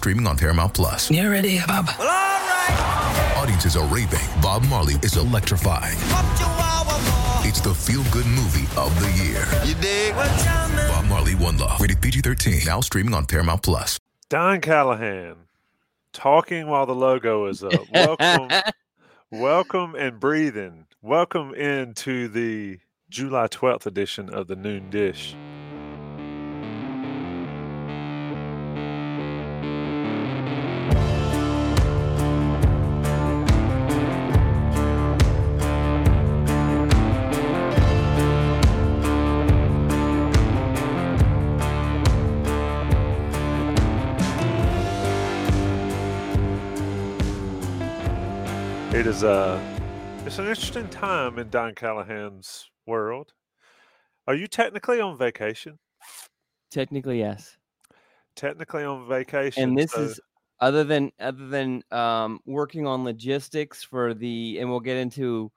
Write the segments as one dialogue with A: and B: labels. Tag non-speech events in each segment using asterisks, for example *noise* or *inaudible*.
A: Now streaming on Paramount Plus.
B: You ready, Bob?
A: Well, all right. Audiences are raving. Bob Marley is electrifying. It's the feel-good movie of the year.
C: You dig?
A: Bob Marley, One Love. Rated PG-13. Now streaming on Paramount Plus.
D: Don Callahan, talking while the logo is up. Welcome, *laughs* welcome, and breathing. Welcome into the July 12th edition of the Noon Dish. It is a it's an interesting time in Don Callahan's world. Are you technically on vacation?
E: Technically, yes.
D: Technically on vacation.
E: And this
D: so-
E: is other than other than um, working on logistics for the, and we'll get into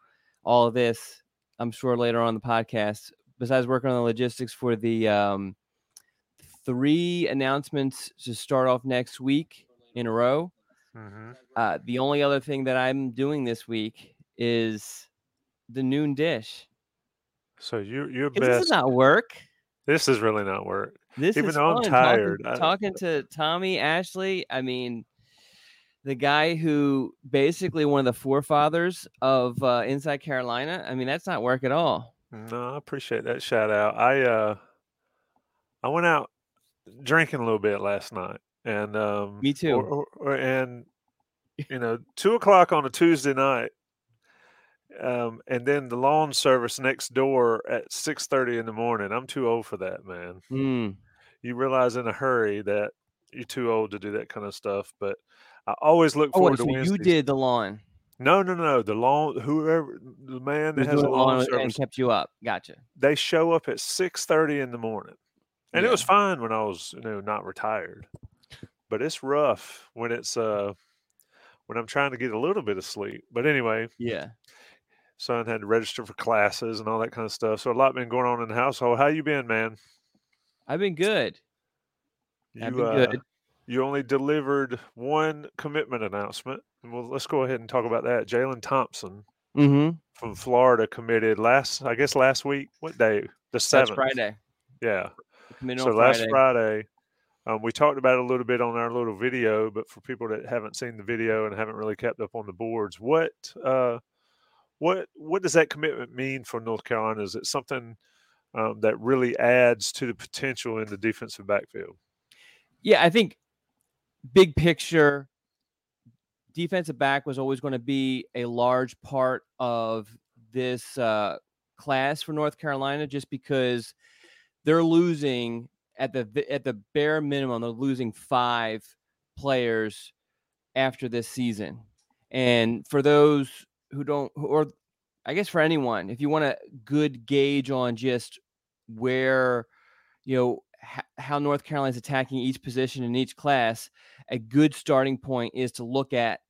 E: all of this, I'm sure later on in the podcast. Besides working on the logistics for the um, three announcements to start off next week in a row.
D: Mhm.
E: Uh, the only other thing that I'm doing this week is the noon dish.
D: So you you're best.
E: This is not work.
D: This is really not work.
E: This
D: Even
E: is
D: though I'm
E: fun.
D: tired, I-
E: Talking, talking to Tommy Ashley, I mean, the guy who basically one of the forefathers of uh, Inside Carolina. I mean, that's not work at all.
D: No, I appreciate that shout out. I uh I went out drinking a little bit last night, and um,
E: Me too.
D: or- or- and you know, two o'clock on a Tuesday night, um, and then the lawn service next door at six thirty in the morning. I'm too old for that, man.
E: Mm.
D: You realize in a hurry that you're too old to do that kind of stuff, but I always look
E: Oh,
D: forward to
E: so
D: Wednesdays.
E: you did the lawn.
D: No, no, no. The lawn, whoever the man that has a
E: the
D: lawn
E: lawn
D: service,
E: and kept you up. Gotcha.
D: they show up at six thirty in the morning, and it was fine when I was, you know, not retired. But it's rough when it's uh when I'm trying to get a little bit of sleep. But anyway,
E: Yeah.
D: son had to register for classes and all that kind of stuff. So a lot been going on in the household. How you been, man?
E: I've been good.
D: You
E: I've been
D: uh,
E: good.
D: you only delivered one commitment announcement. Well, let's go ahead and talk about that. Jalon Thompson
E: Mm-hmm.
D: from Florida committed last, I guess, last week. What day? The
E: That's
D: seventh.
E: Friday.
D: Yeah. So
E: on
D: last
E: Friday.
D: Um, we talked about a little bit on our little video, but for people that haven't seen the video and haven't really kept up on the boards, what uh, what what does that commitment mean for North Carolina? Is it something um, that really adds to the potential in the defensive backfield?
E: Yeah, I think big picture, defensive back was always going to be a large part of this uh, class for North Carolina, just because they're losing at the at the bare minimum, they're losing five players after this season. And for those who don't, or I guess for anyone, if you want a good gauge on just where, you know, how North Carolina's attacking each position in each class, a good starting point is to look at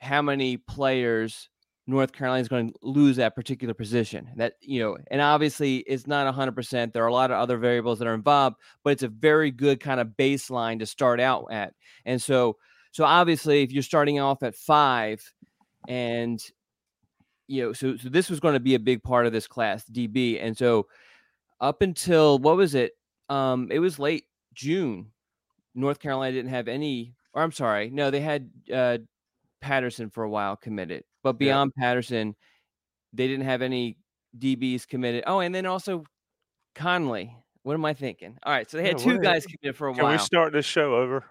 E: how many players North Carolina is going to lose that particular position. That you know, and obviously it's not hundred percent. There are a lot of other variables that are involved, but it's a very good kind of baseline to start out at. And so, so obviously, if you're starting off at five, and you know, so so this was going to be a big part of this class, DB, and so up until what was it? Um, it was late June. North Carolina didn't have any, or I'm sorry, no, they had uh, Patterson for a while committed, but
D: Yeah.
E: beyond Patterson, they didn't have any DBs committed. Oh, and then also Conley. What am I thinking? All right, so they had
D: Yeah,
E: two guys committed for a
D: Can
E: while.
D: Can we start this show over?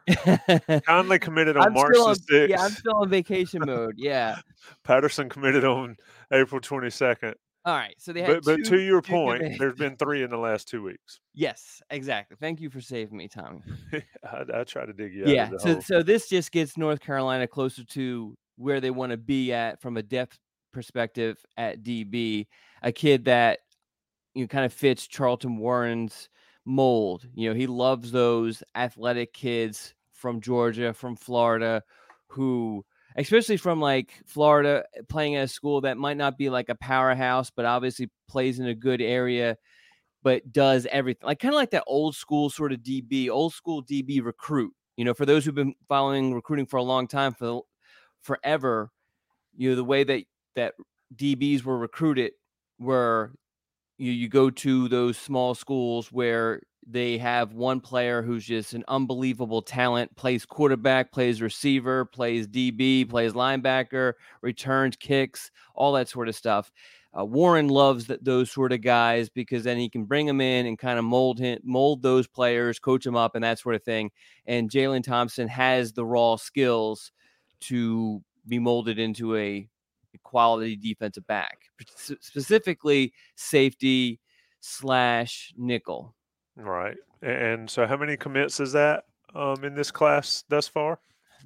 D: Conley *laughs* committed on
E: I'm
D: March
E: on,
D: sixth.
E: yeah, I'm still on vacation mode. Yeah. *laughs*
D: Patterson committed on April twenty second.
E: All right, so they had.
D: But, but to your point,
E: good-
D: there's been three in the last two weeks.
E: yes, exactly. Thank you for saving me, Tommy. *laughs*
D: I, I try to dig you out.
E: yeah so
D: hole.
E: so this just gets north carolina closer to where they want to be at from a depth perspective at db a kid that you know kind of fits charlton warren's mold you know he loves those athletic kids from georgia from florida who especially from like florida eh, playing at a school that might not be like a powerhouse but obviously plays in a good area but does everything like kind of like that old school sort of DB, old school DB recruit. You know, for those who've been following recruiting for a long time, for forever, you know, the way that that DBs were recruited were you you go to those small schools where they have one player who's just an unbelievable talent, plays quarterback, plays receiver, plays DB, plays linebacker, returns kicks, all that sort of stuff. Uh, Warren loves th- those sort of guys because then he can bring them in and kind of mold him, mold those players, coach them up, and that sort of thing. And Jalon Thompson has the raw skills to be molded into a quality defensive back, specifically safety slash nickel.
D: right. And so, how many commits is that um, in this class thus far?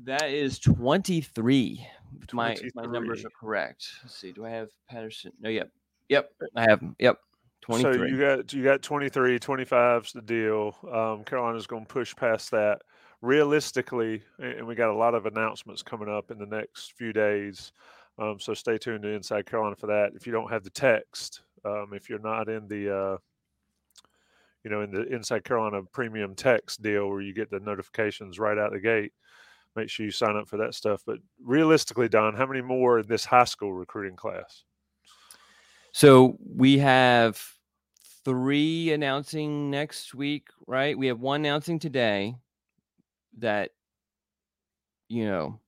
E: That is 23. If my, my numbers are correct. Let's see. Do I have Patterson? No, yep. Yep. I have him. Yep. 23.
D: So you got you got 23, 25's the deal. Um, Carolina's going to push past that. Realistically, and we got a lot of announcements coming up in the next few days. Um, so stay tuned to Inside Carolina for that. If you don't have the text, um, if you're not in the uh, you know in the Inside Carolina premium text deal where you get the notifications right out the gate, make sure you sign up for that stuff. But realistically, Don, how many more in this high school recruiting class?
E: So we have three announcing next week, right? We have one announcing today that, you know,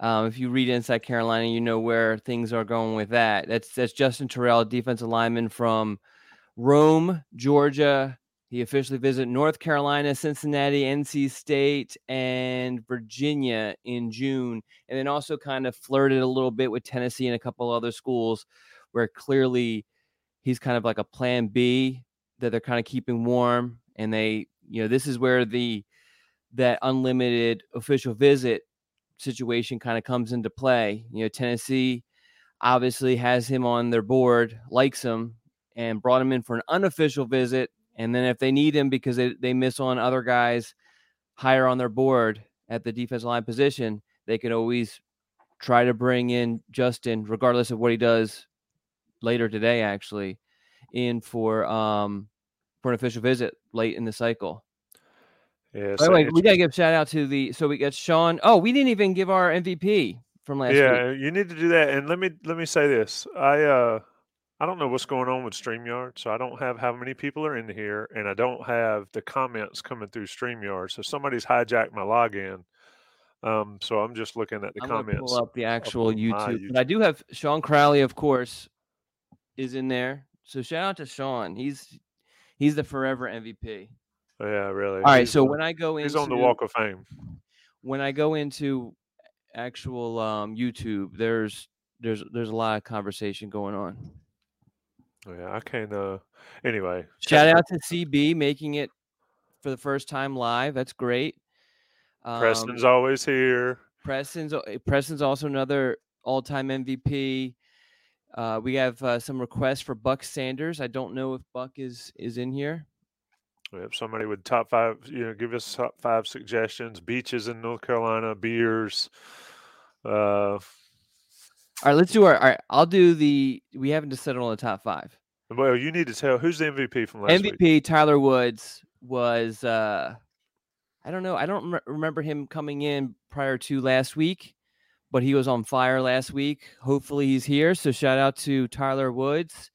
E: um, if you read Inside Carolina, you know where things are going with that. That's that's Justin Terrell, defensive lineman from Rome, Georgia. He officially visited North Carolina, Cincinnati, NC State, and Virginia in June, and then also kind of flirted a little bit with Tennessee and a couple other schools where clearly he's kind of like a plan B that they're kind of keeping warm. And they, you know, this is where the that unlimited official visit situation kind of comes into play. You know, Tennessee obviously has him on their board, likes him, and brought him in for an unofficial visit. And then if they need him because they, they miss on other guys higher on their board at the defensive line position, they can always try to bring in Justin, regardless of what he does later today, actually, in for um for an official visit late in the cycle.
D: Yeah, so
E: way, we gotta give shout out to the so we got Sean. Oh, we didn't even give our MVP from last
D: yeah,
E: week.
D: you need to do that. And let me let me say this. I uh I don't know what's going on with StreamYard, so I don't have how many people are in here, and I don't have the comments coming through StreamYard. So somebody's hijacked my login. Um, so I'm just looking at the
E: I'm
D: comments.
E: pull up the actual
D: my
E: YouTube, but I do have Sean Crowley, of course, is in there. So shout out to Sean. He's he's the forever MVP.
D: Yeah, really.
E: All right,
D: He's
E: so
D: on-
E: when I go into
D: he's on the Walk of Fame.
E: when I go into actual um, YouTube, there's there's there's a lot of conversation going on.
D: Yeah, I can't. Uh, anyway,
E: Shout out to CB making it for the first time live. That's great. Um,
D: Preston's always here.
E: Preston's eh, Preston's also another all-time MVP. Uh, we have uh, some requests for Buck Sanders. I don't know if Buck is is in here.
D: If somebody would top five, you know, give us top five suggestions. Beaches in North Carolina, beers. Uh,
E: All right, let's do our. All right, I'll do the. We haven't decided on the top five.
D: well, you need to tell who's the MVP from last week.
E: MVP
D: week.
E: Tyler Woods was. uh I don't know. I don't rem- remember him coming in prior to last week, but he was on fire last week. Hopefully, he's here. So shout out to Tyler Woods,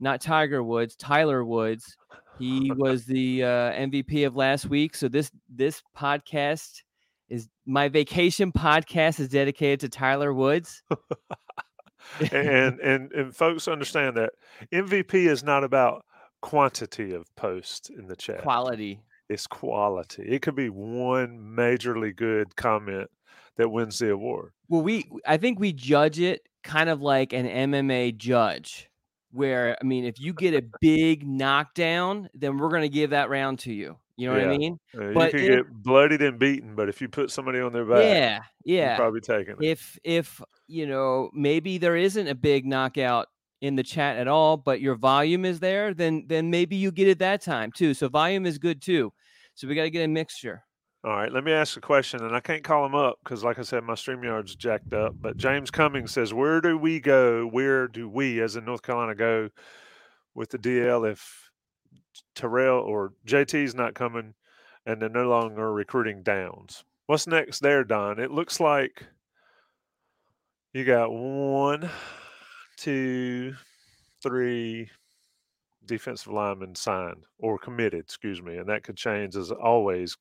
E: not Tiger Woods, Tyler Woods. He was the uh, MVP of last week. So this this podcast is my vacation podcast is dedicated to Tyler Woods. *laughs*
D: and and and folks understand that MVP is not about quantity of posts in the chat.
E: Quality.
D: It's quality. It could be one majorly good comment that wins the award.
E: Well, we I think we judge it kind of like an MMA judge, where I mean, if you get a big knockdown, then we're going to give that round to you. You know what I mean?
D: Uh, you
E: But
D: could
E: if-
D: get bloodied and beaten, but if you put somebody on their back,
E: Yeah,
D: you're
E: yeah.
D: probably taking it.
E: If if you know maybe there isn't a big knockout in the chat at all, but your volume is there, then then maybe you get it that time too. So volume is good too. So we got to get a mixture.
D: All right, let me ask a question, and I can't call him up because, like I said, my StreamYard's jacked up. But James Cummings says, "Where do we go? Where do we, as in North Carolina, go with the DL if Terrell or JT's not coming and they're no longer recruiting Downs? What's next there, Don? It looks like you got one, two, three defensive linemen signed or committed, excuse me, and that could change as always.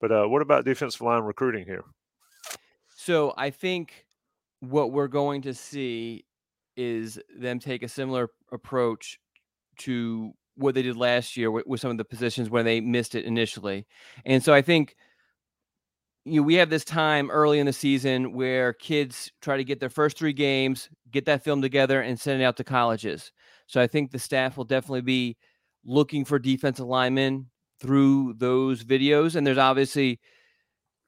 D: But uh, what about defensive line recruiting here?
E: So I think what we're going to see is them take a similar approach to what they did last year with, with some of the positions where they missed it initially. And so I think you know, we have this time early in the season where kids try to get their first three games, get that film together, and send it out to colleges. So I think the staff will definitely be looking for defensive linemen through those videos. And there's obviously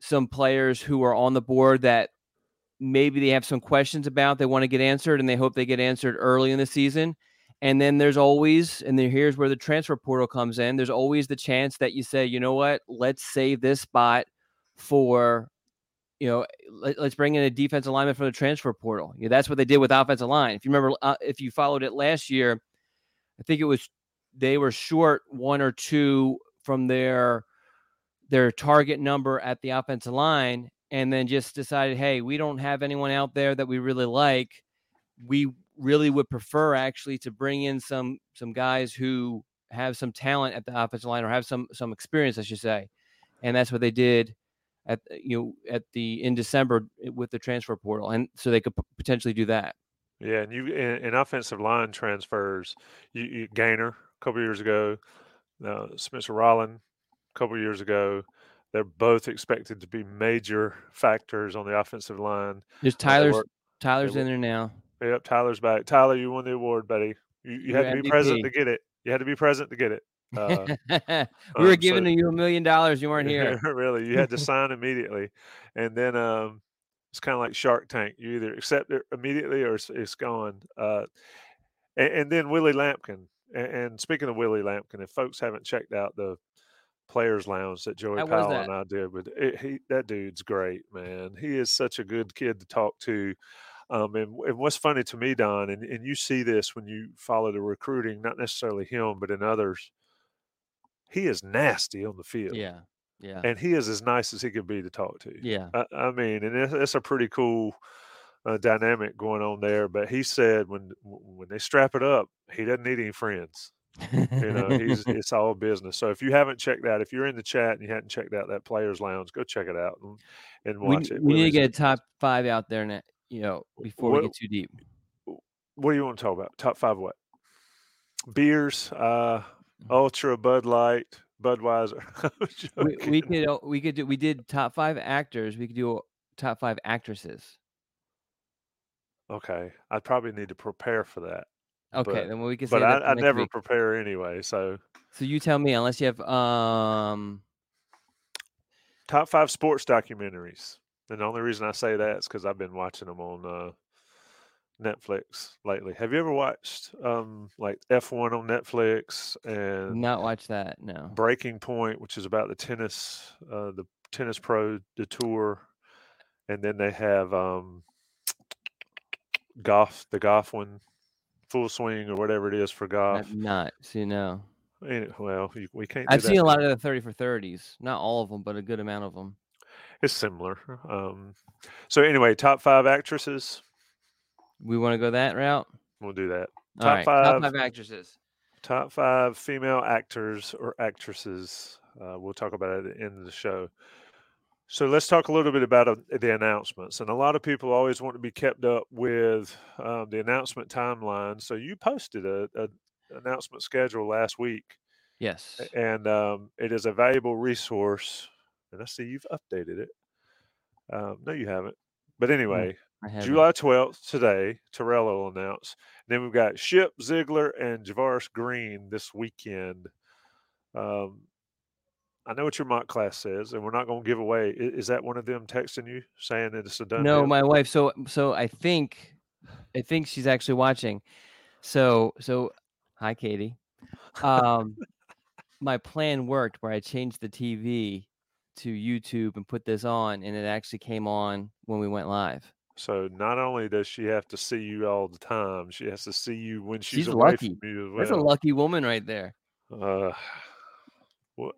E: some players who are on the board that maybe they have some questions about they want to get answered and they hope they get answered early in the season. And then there's always and then here's where the transfer portal comes in there's always the chance that you say you know what? Let's save this spot for you know let, us bring in a defensive lineman from the transfer portal. You know, that's what they did with offensive line. If you remember uh, if you followed it last year i think it was they were short one or two from their their target number at the offensive line and then just decided, hey, we don't have anyone out there that we really like. We really would prefer actually to bring in some some guys who have some talent at the offensive line or have some some experience, I should say. And that's what they did at you know at the in December with the transfer portal, and so they could p- potentially do that.
D: Yeah, and you in, in offensive line transfers, you, you Gaynor a couple years ago, uh, Spencer Rolland a couple years ago. They're both expected to be major factors on the offensive line.
E: There's Tyler's Tyler's in there now.
D: Yep, Tyler's back. Tyler, you won the award, buddy. You, you had to be present to get it. You had to be present to get it. Uh, *laughs*
E: we were
D: um,
E: giving
D: so-
E: you a million dollars. You weren't here. *laughs*
D: really, you had to *laughs* sign immediately, and then um, it's kind of like Shark Tank. You either accept it immediately or it's, it's gone. Uh, and, and then Willie Lampkin. And, and speaking of Willie Lampkin, if folks haven't checked out the Players Lounge that Joey
E: How
D: Powell
E: that?
D: and I did, with it, he that dude's great, man. He is such a good kid to talk to. Um, and, and what's funny to me, Don, and, and you see this when you follow the recruiting, not necessarily him, but in others, he is nasty on the field
E: Yeah, yeah,
D: and he is as nice as he could be to talk to.
E: yeah.
D: I, I mean, and it's, it's a pretty cool uh, dynamic going on there. But he said when when they strap it up, he doesn't need any friends. You know, he's *laughs* it's all business. So if you haven't checked that, if you're in the chat and you hadn't checked out that Players Lounge, go check it out and, and
E: we,
D: watch it.
E: we need to get a top five out there now, you know, before we get too deep.
D: What do you want to talk about? Top five what? Beers, uh, Ultra, Bud Light, Budweiser. *laughs*
E: We, we could uh, we could do we did top five actors. We could do top five actresses.
D: Okay, I'd probably need to prepare for that.
E: Okay,
D: But-
E: then we can
D: but
E: that
D: I, I never
E: week.
D: prepare anyway. So
E: So you tell me, unless you have um
D: top five sports documentaries, and the only reason I say that is because I've been watching them on uh, Netflix lately. Have you ever watched um, like F one on Netflix and
E: not watch that. No.
D: Breaking Point, which is about the tennis, uh, the tennis pro, the tour, and then they have um, golf, the golf one, full swing or whatever it is for golf.
E: I've not. See, no.
D: Any- well, you- we can't. do
E: I've seen a lot of the thirty for thirties. Not all of them, but a good amount of them.
D: It's similar. Um, so anyway, top five actresses.
E: We want to go that route.
D: We'll do that.
E: All
D: Top
E: right,
D: five.
E: top five actresses.
D: Top five female actors or actresses. Uh, we'll talk about it at the end of the show. So let's talk a little bit about uh, the announcements. And a lot of people always want to be kept up with um, the announcement timeline. So you posted a, a announcement schedule last week,
E: Yes.
D: and um, it is a valuable resource. And I see you've updated it. Um, no, you haven't. But anyway,
E: haven't.
D: July 12th today, Terrell will announce. then we've got Shipp, Ziegler, and Javaris Green this weekend. Um, I know what your mock class says, and we're not going to give away. Is that one of them texting you saying that it's a done
E: No,
D: deal?
E: my wife. So so I think I think she's actually watching. So so hi Katie. Um my plan worked where I changed the TV to YouTube and put this on and it actually came on when we went live.
D: So not only does she have to see you all the time, she has to see you when she's,
E: She's
D: away
E: lucky.
D: from you well.
E: That's a lucky woman right there.
D: Uh,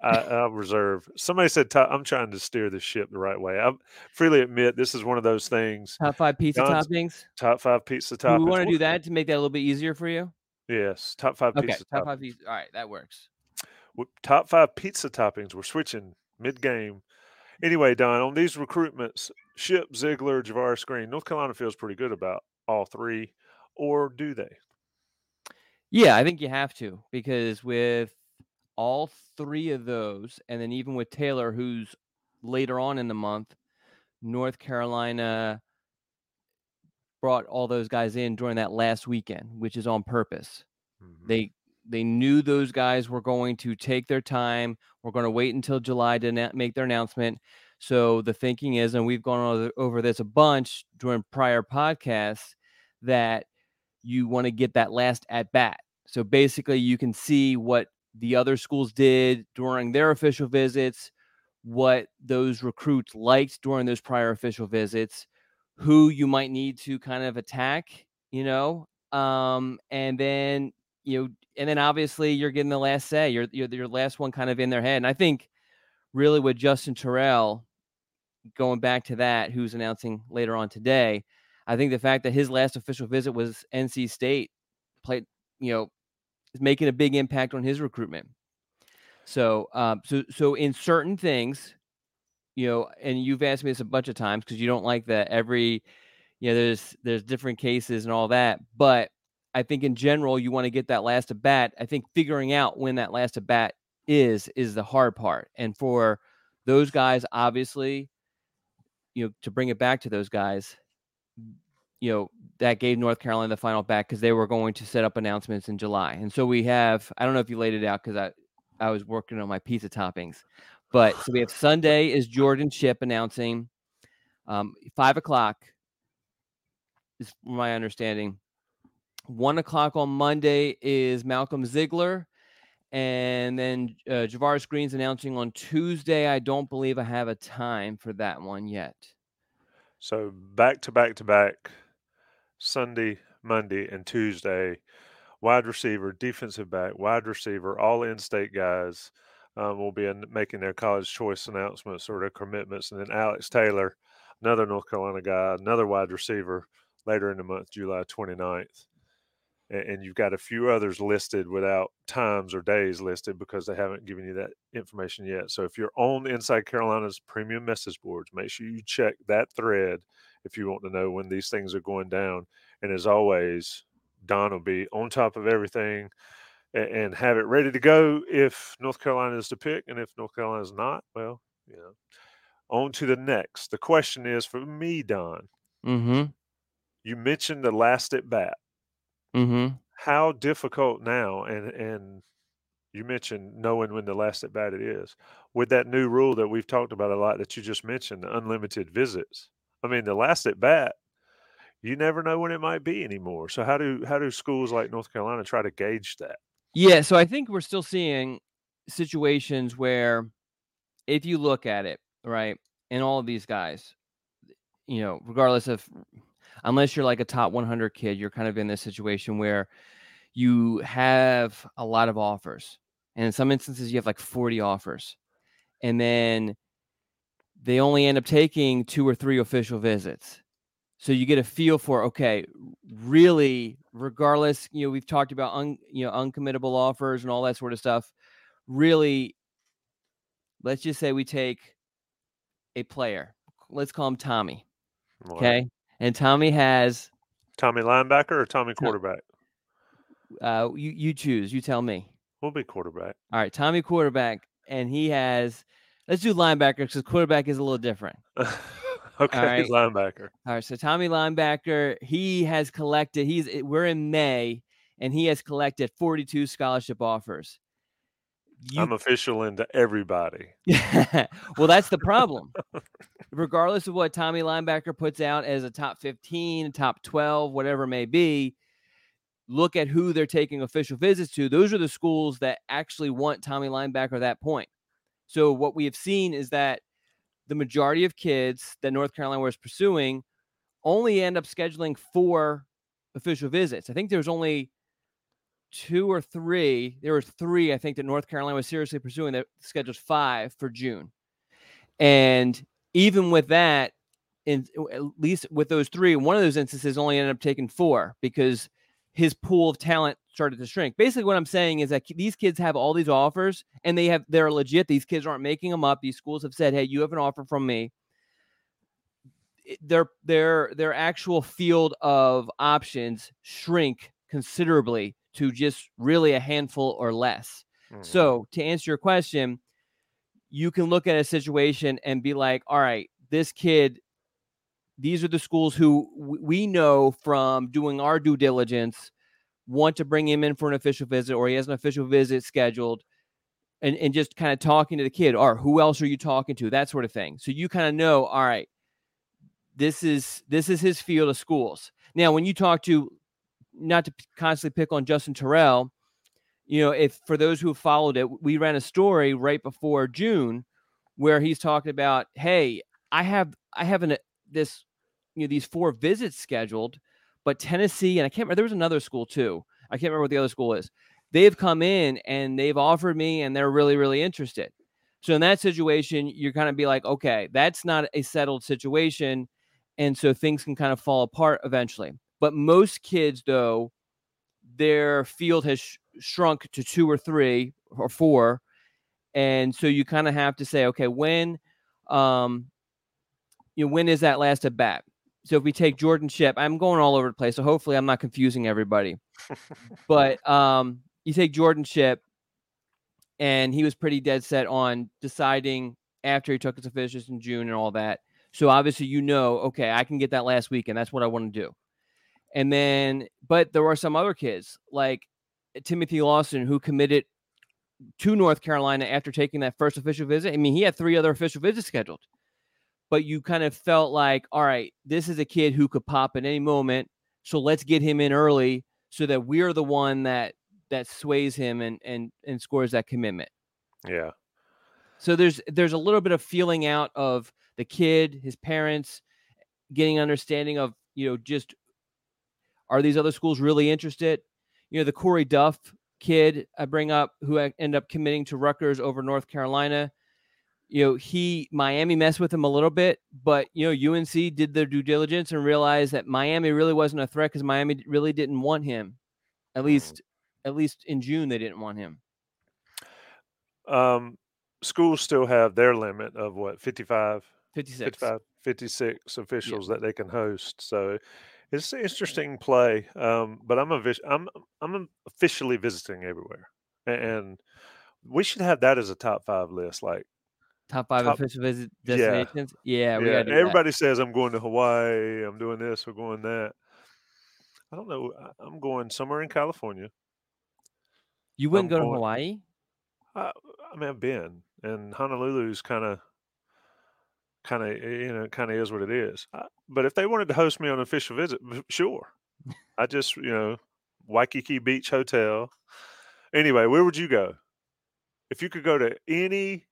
D: I, I'll reserve. Somebody said I'm trying to steer the ship the right way. I freely admit this is one of those things.
E: Top five pizza
D: John's
E: toppings.
D: Top five pizza
E: Do
D: toppings.
E: we want to do that to make that a little bit easier for you?
D: Yes, top five
E: Okay,
D: pizza
E: top
D: toppings.
E: five pizza. All right, that works.
D: Top five pizza toppings. We're switching mid game. Anyway, Don, on these recruitments, Shipp, Ziegler, Javaris Green, North Carolina feels pretty good about all three, or do they?
E: Yeah, I think you have to because with all three of those, and then even with Taylor, who's later on in the month, North Carolina brought all those guys in during that last weekend, which is on purpose.
D: Mhm.
E: They they knew those guys were going to take their time. We're going to wait until July to na- make their announcement. So the thinking is, and we've gone over, over this a bunch during prior podcasts, that you want to get that last at bat. So basically, you can see what the other schools did during their official visits, what those recruits liked during those prior official visits, who you might need to kind of attack, you know, um, and then you know, and then obviously you're getting the last say. You're you're your last one kind of in their head. And I think really with Justin Terrell, going back to that, who's announcing later on today, I think the fact that his last official visit was NC State played, you know, is making a big impact on his recruitment. So, um, so, so in certain things, you know, and you've asked me this a bunch of times because you don't like that every, you know, there's there's different cases and all that, but I think in general you want to get that last at bat. I think figuring out when that last at bat is is the hard part, and for those guys, obviously, you know, to bring it back to those guys, you know, that gave North Carolina the final back because they were going to set up announcements in July. And so we have, I don't know if you laid it out because I, I was working on my pizza toppings, but so we have Sunday is Jordan Shipp announcing um, five o'clock is my understanding. One o'clock on Monday is Malcolm Ziegler. And then uh, Javaris Green's announcing on Tuesday. I don't believe I have a time for that one yet.
D: So back to back to back, Sunday, Monday, and Tuesday, wide receiver, defensive back, wide receiver, all in-state guys um, will be in, making their college choice announcements or their commitments, and then Alex Taylor, another North Carolina guy, another wide receiver, later in the month, July 29th. And, and you've got a few others listed without times or days listed because they haven't given you that information yet. So if you're on Inside Carolina's premium message boards, make sure you check that thread if you want to know when these things are going down. And as always, Don will be on top of everything and, and have it ready to go if North Carolina is to pick. And if North Carolina is not, well, you know, on to the next. The question is for me, Don,
E: Mm-hmm.
D: you mentioned the last at bat.
E: Mm-hmm.
D: How difficult now, and and you mentioned knowing when the last at bat it is with that new rule that we've talked about a lot that you just mentioned, the unlimited visits. I mean, the last at bat, you never know when it might be anymore. So how do how do schools like North Carolina try to gauge that?
E: Yeah, so I think we're still seeing situations where if you look at it, right, and all of these guys, you know, regardless of unless you're like a top 100 kid, you're kind of in this situation where you have a lot of offers. And in some instances you have like 40 offers. And then they only end up taking two or three official visits. So you get a feel for okay, really, regardless, you know, we've talked about un, you know uncommittable offers and all that sort of stuff. Really, let's just say we take a player. Let's call him Tommy. Okay, and Tommy has
D: Tommy linebacker or Tommy quarterback?
E: uh, you you choose. You tell me.
D: We'll be quarterback.
E: All right, Tommy quarterback, and he has. Let's do linebacker because quarterback is a little different. *laughs*
D: Okay,
E: right.
D: linebacker.
E: All right, so Tommy linebacker, he has collected. He's eh, we're in May, and he has collected 42 scholarship offers. You,
D: I'm official into everybody. *laughs*
E: well, that's the problem. *laughs* Regardless of what Tommy linebacker puts out as a top 15, top 12, whatever it may be, look at who they're taking official visits to. Those are the schools that actually want Tommy linebacker at that point. So what we have seen is that the majority of kids that North Carolina was pursuing only end up scheduling four official visits. I think there's only two or three. There were three, I think, that North Carolina was seriously pursuing that scheduled five for June. And even with that, in at least with those three, one of those instances only ended up taking four because his pool of talent started to shrink. Basically, what I'm saying is that these kids have all these offers and they have they're legit. These kids aren't making them up. These schools have said, "Hey, you have an offer from me." Their their their actual field of options shrink considerably to just really a handful or less. Mm-hmm. So, to answer your question, you can look at a situation and be like, "All right, this kid these are the schools who we know from doing our due diligence want to bring him in for an official visit or he has an official visit scheduled and, and just kind of talking to the kid or who else are you talking to? that sort of thing. So you kind of know all right this is this is his field of schools. Now when you talk to not to constantly pick on justin terrell you know if for those who have followed it we ran a story right before june where he's talking about hey i have i have an this you know these four visits scheduled, but Tennessee and I can't remember there was another school too. I can't remember what the other school is. They've come in and they've offered me and they're really really interested. So in that situation, you're kind of be like, okay, that's not a settled situation, and so things can kind of fall apart eventually. But most kids, though, their field has sh- shrunk to two or three or four, and so you kind of have to say, okay, when, um, you know, when is that last at bat? So if we take Jordan Shipp, I'm going all over the place. So hopefully I'm not confusing everybody. *laughs* but um, you take Jordan Shipp, and he was pretty dead set on deciding after he took his officials in June and all that. So obviously you know, okay, I can get that last week, and that's what I want to do. And then, but there were some other kids like Timothy Lawson who committed to North Carolina after taking that first official visit. I mean, he had three other official visits scheduled but you kind of felt like, all right, this is a kid who could pop at any moment. So let's get him in early so that we're the one that that sways him and and and scores that commitment.
D: Yeah.
E: So there's there's a little bit of feeling out of the kid, his parents, getting understanding of, you know, just are these other schools really interested? You know, the Corey Duff kid I bring up who end up committing to Rutgers over North Carolina you know, he Miami messed with him a little bit, but you know, UNC did their due diligence and realized that Miami really wasn't a threat because Miami really didn't want him. At mm-hmm. least, at least in June, they didn't want him.
D: Um, schools still have their limit of what 55,
E: 56,
D: 55, 56 officials yeah. that they can host. So it's an interesting play. Um, but I'm a I'm I'm officially visiting everywhere, and we should have that as a top five list. Like
E: Top five Top, official visit destinations. Yeah,
D: yeah. yeah. Everybody that. says I'm going to Hawaii. I'm doing this. We're going that. I don't know. I'm going somewhere in California.
E: You wouldn't I'm go going, to Hawaii?
D: I, I mean, I've been, and Honolulu's kind of, kind of, you know, kind of is what it is. I, but if they wanted to host me on an official visit, sure. I just, you know, Waikiki Beach Hotel. Anyway, where would you go? If you could go to any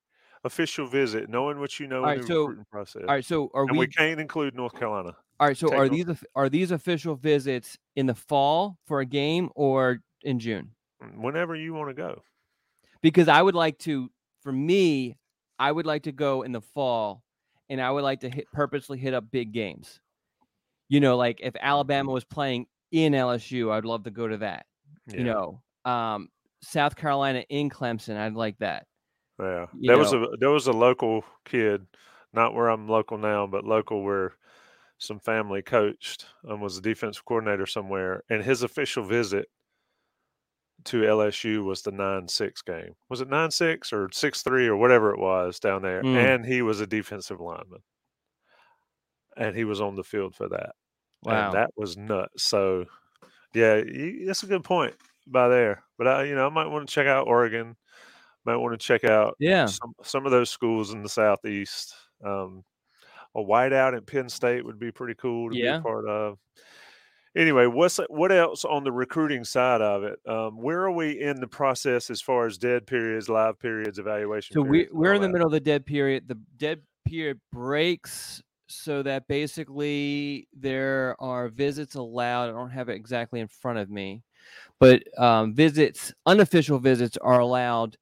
D: official visit, knowing what you know all in the so, recruiting process.
E: All right, so are
D: and
E: we?
D: We can't include North Carolina.
E: All right, so Take are these are these official visits in the fall for a game or in June?
D: Mm, whenever you want to go.
E: Because I would like to, for me, I would like to go in the fall, and I would like to hit purposely hit up big games. You know, like if Alabama was playing in LSU, I'd love to go to that. Yeah. You know, um, South Carolina in Clemson, I'd like that.
D: Yeah, there was a there was a local kid, not where I'm local now, but local where some family coached and was a defensive coordinator somewhere, and his official visit to LSU was the nine six game. Was it nine six or six three or whatever it was down there? Mm. And he was a defensive lineman. and he was on the field for that.
E: Wow.
D: And that was nuts. So, yeah, you, that's a good point by there. But I, you know, I might want to check out Oregon. Might want to check out
E: Yeah.
D: some some of those schools in the southeast. Um, a whiteout at Penn State would be pretty cool to be
E: Yeah.
D: a part of. Anyway, what's what else on the recruiting side of it? Um, where are we in the process as far as dead periods, live periods, evaluation?
E: So we
D: periods, and
E: we're in the middle of the dead period. The dead period breaks so that basically there are visits allowed. I don't have it exactly in front of me, but um, visits, unofficial visits, are allowed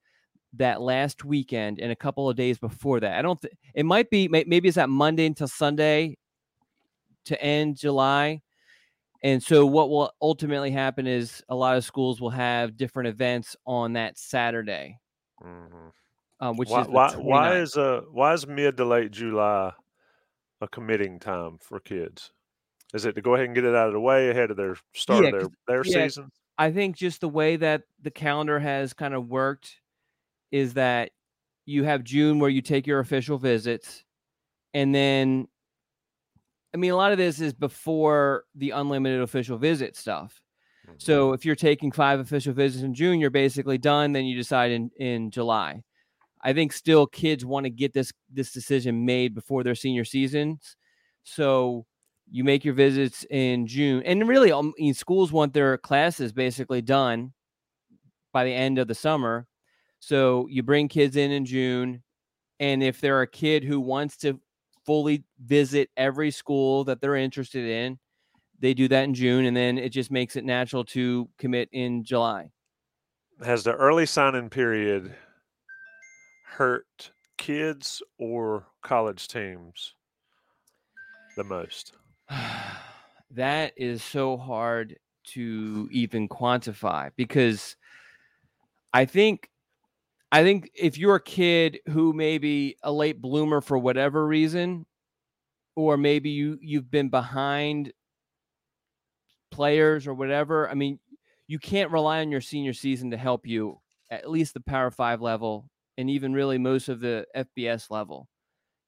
E: that last weekend and a couple of days before that. I don't. Th- it might be may- maybe it's that Monday until Sunday to end July. And so what will ultimately happen is a lot of schools will have different events on that Saturday,
D: Mhm.
E: um, which
D: why,
E: is
D: why, why is uh why is mid to late July a committing time for kids? Is it to go ahead and get it out of the way ahead of their start
E: Yeah,
D: of their their
E: yeah,
D: season?
E: I think just the way that the calendar has kind of worked is that you have June where you take your official visits, and then, I mean, a lot of this is before the unlimited official visit stuff.
D: Mm-hmm.
E: So if you're taking five official visits in June, you're basically done. Then you decide in in July. I think still kids want to get this this decision made before their senior seasons. So you make your visits in June, and really, um, I mean, schools want their classes basically done by the end of the summer. So you bring kids in in June, and if they're a kid who wants to fully visit every school that they're interested in, they do that in June, and then it just makes it natural to commit in July.
D: Has the early signing period hurt kids or college teams the most? *sighs*
E: that is so hard to even quantify because I think I think if you're a kid who may be a late bloomer for whatever reason, or maybe you you've been behind players or whatever, I mean, you can't rely on your senior season to help you at least the Power Five level, and even really most of the FBS level,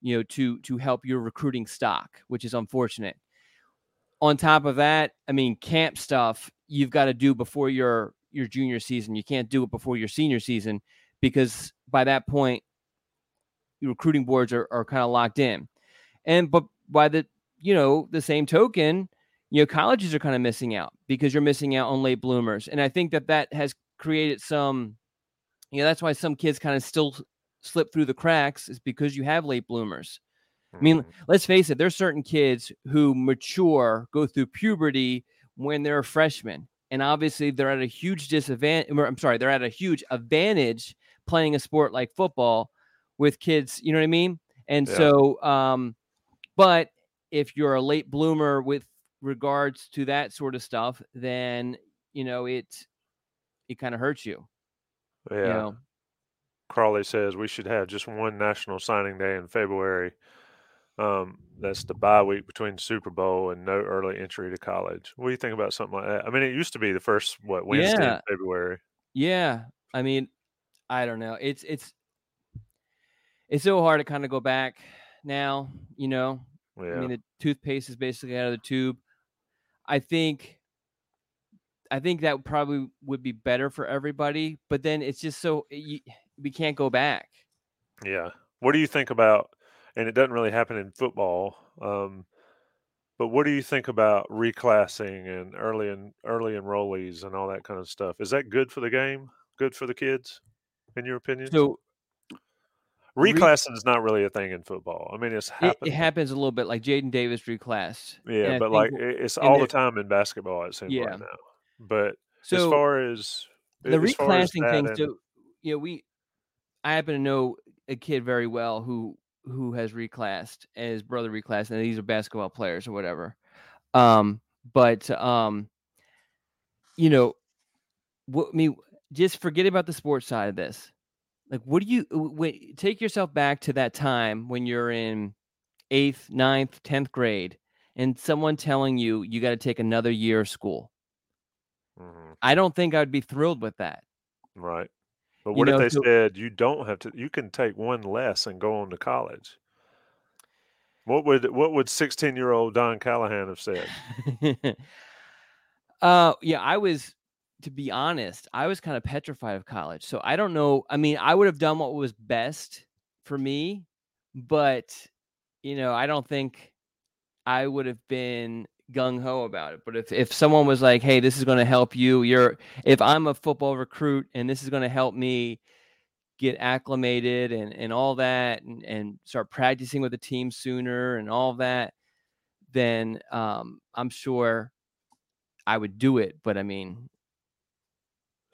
E: you know, to to help your recruiting stock, which is unfortunate. On top of that, I mean, camp stuff you've got to do before your your junior season. You can't do it before your senior season because by that point, recruiting boards are, are kind of locked in. And but by the you know the same token, you know colleges are kind of missing out because you're missing out on late bloomers. And I think that that has created some, you know, that's why some kids kind of still slip through the cracks is because you have late bloomers. I mean, mm. let's face it, there's certain kids who mature, go through puberty when they're a freshman. And obviously they're at a huge disadvantage. I'm sorry, they're at a huge advantage playing a sport like football with kids, you know what I mean? And
D: Yeah.
E: so um but if you're a late bloomer with regards to that sort of stuff, then you know it it kind of hurts you.
D: Yeah.
E: You know.
D: Crowley says we should have just one national signing day in February. Um, that's the bye week between Super Bowl and no early entry to college. What do you think about something like that? I mean, it used to be the first what Wednesday
E: Yeah.
D: in February.
E: Yeah, I mean, I don't know. It's it's it's so hard to kind of go back now. You know, I mean, the toothpaste is basically out of the tube. I think, I think that probably would be better for everybody. But then it's just so you, we can't go back.
D: Yeah. What do you think about? And it doesn't really happen in football. Um, but what do you think about reclassing and early and early enrollees and all that kind of stuff? Is that good for the game? Good for the kids, in your opinion?
E: So re-
D: Reclassing is not really a thing in football. I mean, it's
E: it,
D: happened.
E: it happens a little bit, like Jaden Davis reclassed. and
D: Yeah, but like it's all the time in basketball. It seems
E: Yeah.
D: right now. But as far as
E: the
D: as
E: reclassing
D: that
E: thing
D: and
E: so you know we i happen to know a kid very well who who has reclassed and his brother reclassed and these are basketball players or whatever um but um you know what I mean just forget about the sports side of this like what do you when, take yourself back to that time when you're in eighth ninth 10th grade and someone telling you you got to take another year of school
D: Mhm,
E: i don't think i'd be thrilled with that
D: right. But
E: You
D: what
E: know,
D: if they said you don't have to? You can take one less and go on to college. What would what would 16 year old Don Callahan have said? *laughs*
E: uh, yeah, I was. To be honest, I was kind of petrified of college. So I don't know. I mean, I would have done what was best for me, but you know, I don't think I would have been gung ho about it. But if if someone was like, "Hey, this is going to help you," you're if I'm a football recruit and this is going to help me get acclimated and and all that, and and start practicing with the team sooner and all that, then um, I'm sure I would do it. But I mean,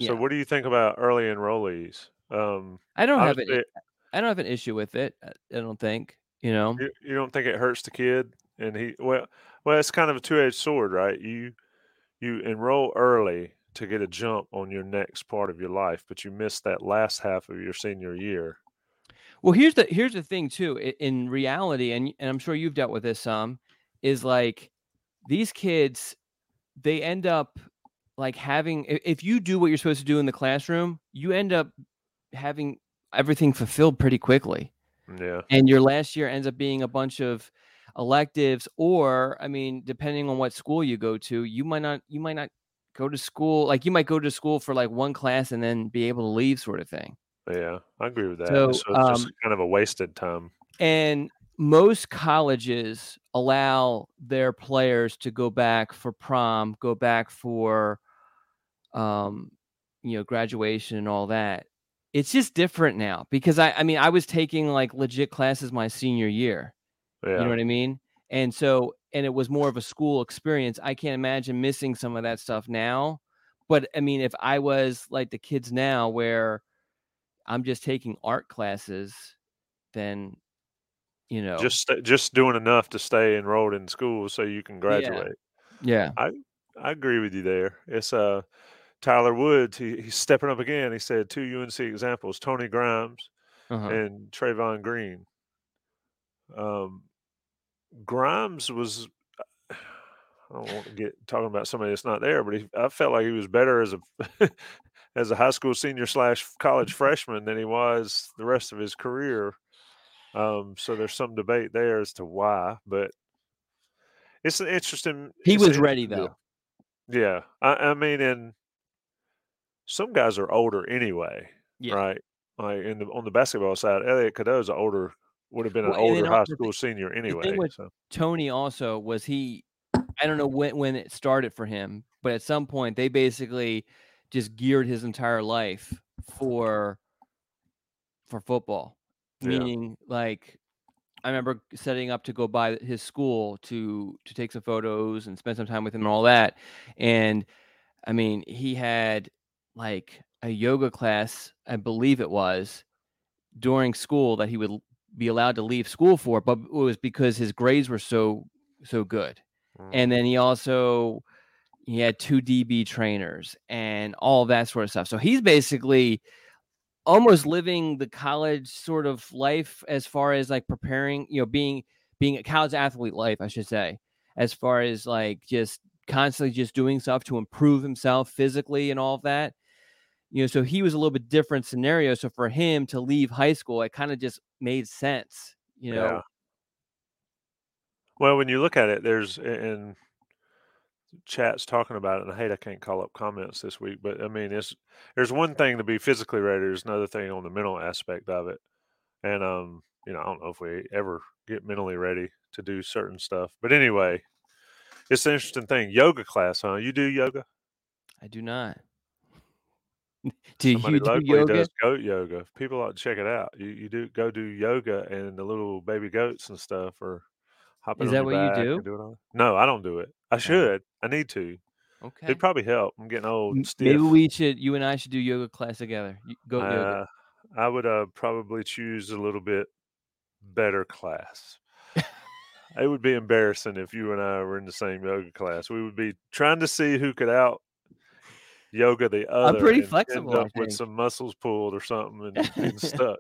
D: so what do you think about early enrollees? Um,
E: I don't have it. I don't have an issue with it. I don't think you know.
D: You, you don't think it hurts the kid? And he well, well, it's kind of a two edged sword, right? You you enroll early to get a jump on your next part of your life, but you miss that last half of your senior year.
E: Well, here's the here's the thing too. In reality, and and I'm sure you've dealt with this some, is like these kids, they end up like having if you do what you're supposed to do in the classroom, you end up having everything fulfilled pretty quickly.
D: Yeah.
E: And your last year ends up being a bunch of electives or i mean depending on what school you go to you might not you might not go to school like you might go to school for like one class and then be able to leave sort of thing
D: yeah i agree with that
E: so,
D: so it's um, just kind of a wasted time
E: and most colleges allow their players to go back for prom go back for um you know graduation and all that it's just different now because i i mean i was taking like legit classes my senior year
D: yeah.
E: You know what I mean? And so, and it was more of a school experience. I can't imagine missing some of that stuff now. But I mean, if I was like the kids now where I'm just taking art classes, then you know,
D: just just doing enough to stay enrolled in school so you can graduate.
E: Yeah,
D: I I agree with you there. It's uh Tyler Woods. He, he's stepping up again. He said two UNC examples: Tony Grimes
E: uh-huh.
D: and Trayvon Green. Um, Grimes was. I don't want to get talking about somebody that's not there, but he, I felt like he was better as a *laughs* as a high school senior slash college freshman than he was the rest of his career. Um, so there's some debate there as to why, but it's an interesting.
E: He
D: was
E: ready though.
D: Yeah, I, I, mean, and some guys are older anyway, yeah. right? Like in the on the basketball side, Elliot Cadeau is older would have been an well, older high school senior anyway.
E: So. Tony also was he. I don't know when when it started for him, but at some point they basically just geared his entire life for for football. Yeah. Meaning, like, I remember setting up to go by his school to to take some photos and spend some time with him and all that. And I mean, he had like a yoga class, I believe it was, during school that he would be allowed to leave school for, but it was because his grades were so so good. Mm. And then he also he had two DB trainers and all that sort of stuff. So he's basically almost living the college sort of life as far as like preparing, you know, being being a college athlete life, I should say, as far as like just constantly just doing stuff to improve himself physically and all of that. You know, so he was a little bit different scenario. So for him to leave high school, it kind of just made sense, you know. Yeah.
D: Well, when you look at it, there's in chats talking about it, and I hate I can't call up comments this week, but I mean, it's there's one thing to be physically ready, there's another thing on the mental aspect of it, and um, you know, I don't know if we ever get mentally ready to do certain stuff, but anyway, it's an interesting thing. Yoga class, huh? You do yoga?
E: I do not. *laughs* do
D: Somebody
E: you do
D: locally
E: yoga?
D: does goat yoga. People ought to check it out. You you do go do yoga, and the little baby goats and stuff are hopping
E: Is that what you do?
D: No, I don't do it. I should. I need to.
E: okay.
D: It'd probably help. I'm getting old, and
E: Maybe we should, you and I should do yoga class together. Y- Goat yoga.
D: Uh, I would uh, probably choose a little bit better class. *laughs* It would be embarrassing if you and I were in the same yoga class. We would be trying to see who could out yoga the other.
E: I'm pretty flexible,
D: End up with some muscles pulled or something and *laughs* stuck.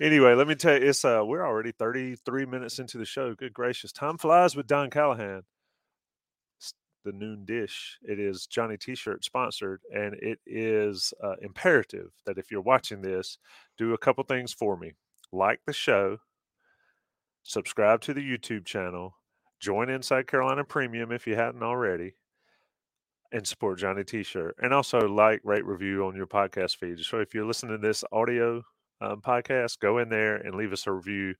D: Anyway, let me tell you, it's uh, we're already 33 minutes into the show. Good gracious, time flies with Don Callahan. It's the noon dish. It is Johnny T-shirt sponsored, and it is uh, imperative that if you're watching this, do a couple things for me. Like the show, subscribe to the YouTube channel, join Inside Carolina Premium if you hadn't already, and support Johnny T-shirt. And also like, rate, review on your podcast feed. So if you're listening to this audio um, podcast, go in there and leave us a review.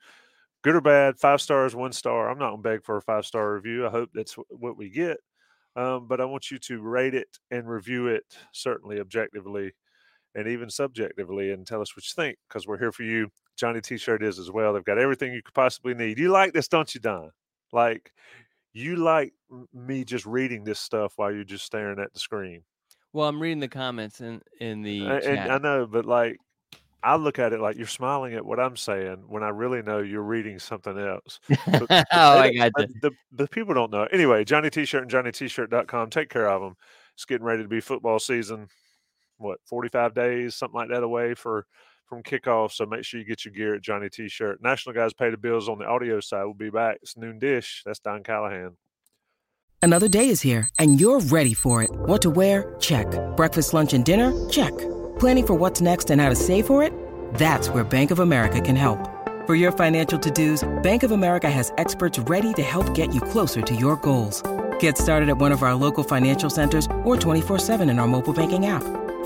D: Good or bad, five stars, one star. I'm not gonna beg for a five star review. I hope that's what we get. Um, but I want you to rate it and review it certainly objectively and even subjectively and tell us what you think because we're here for you. Johnny T-shirt is as well. They've got everything you could possibly need. You like this, don't you, Don? Like you like me just reading this stuff while you're just staring at the screen.
E: Well, I'm reading the comments in in the
D: and,
E: chat.
D: I know, but like I look at it like you're smiling at what I'm saying when I really know you're reading something else. *laughs*
E: oh, I got you.
D: The, the people don't know. Anyway, Johnny T-shirt and JohnnyT-shirt.com. Take care of them. It's getting ready to be football season. What 45 days, something like that, away for from kickoff. So make sure you get your gear at Johnny T-shirt. National guys pay the bills on the audio side. We'll be back. It's noon dish. That's Don Callahan.
F: Another day is here, and you're ready for it. What to wear? Check. Breakfast, lunch, and dinner? Check. Planning for what's next and how to save for it? That's where Bank of America can help. For your financial to-dos, Bank of America has experts ready to help get you closer to your goals. Get started at one of our local financial centers or 24-7 in our mobile banking app.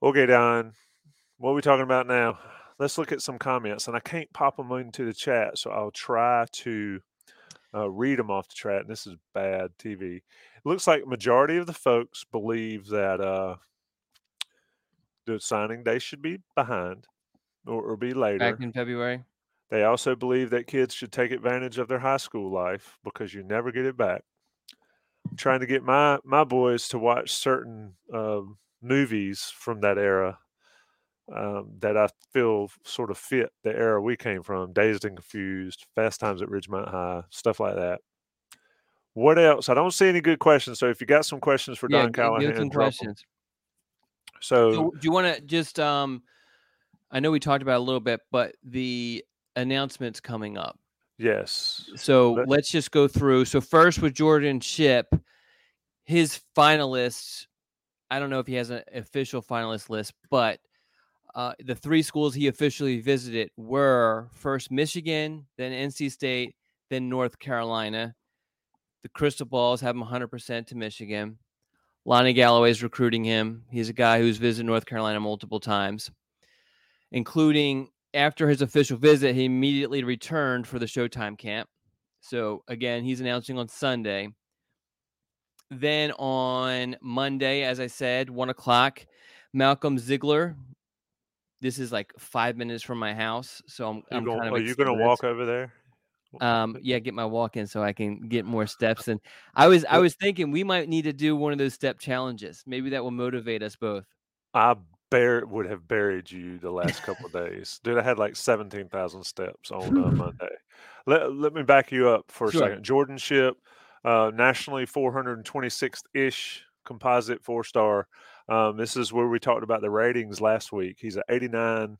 D: Okay, Don. What are we talking about now? Let's look at some comments, and I can't pop them into the chat, so I'll try to uh, read them off the chat. And this is bad TV. It looks like majority of the folks believe that uh, the signing day should be behind or, or be later.
E: Back in February.
D: They also believe that kids should take advantage of their high school life because you never get it back. I'm trying to get my my boys to watch certain um, movies from that era um, that I feel sort of fit the era we came from Dazed and Confused, Fast Times at Ridgemont High, stuff like that. What else? I don't see any good questions. So if you got some questions for
E: Yeah,
D: Don Callahan,
E: some questions.
D: So,
E: So, do you want to just um I know we talked about a little bit, but the announcements coming up.
D: yes,
E: So
D: Let-
E: let's just go through. So first with Jordan Shipp, his finalists. I don't know if he has an official finalist list, but uh, the three schools he officially visited were first Michigan, then NC State, then North Carolina. The Crystal Balls have him 100% to Michigan. Lonnie Galloway's recruiting him. He's a guy who's visited North Carolina multiple times, including after his official visit, he immediately returned for the Showtime camp. So again, he's announcing on Sunday. Then on Monday, as I said, one o'clock, Malcolm Ziegler. This is like five minutes from my house, so I'm,
D: you
E: I'm
D: gonna,
E: kind of
D: are you going to walk over there?
E: Um, *laughs* yeah, get my walk in so I can get more steps. And I was I was thinking we might need to do one of those step challenges. Maybe that will motivate us both.
D: I bear would have buried you the last couple of days, dude. I had like seventeen thousand steps on uh, *laughs* Monday. Let let me back you up for a
E: Sure.
D: second. Jordan Shipp, uh, nationally four hundred and twenty sixth ish composite four star. Um, this is where we talked about the ratings last week. He's an eighty nine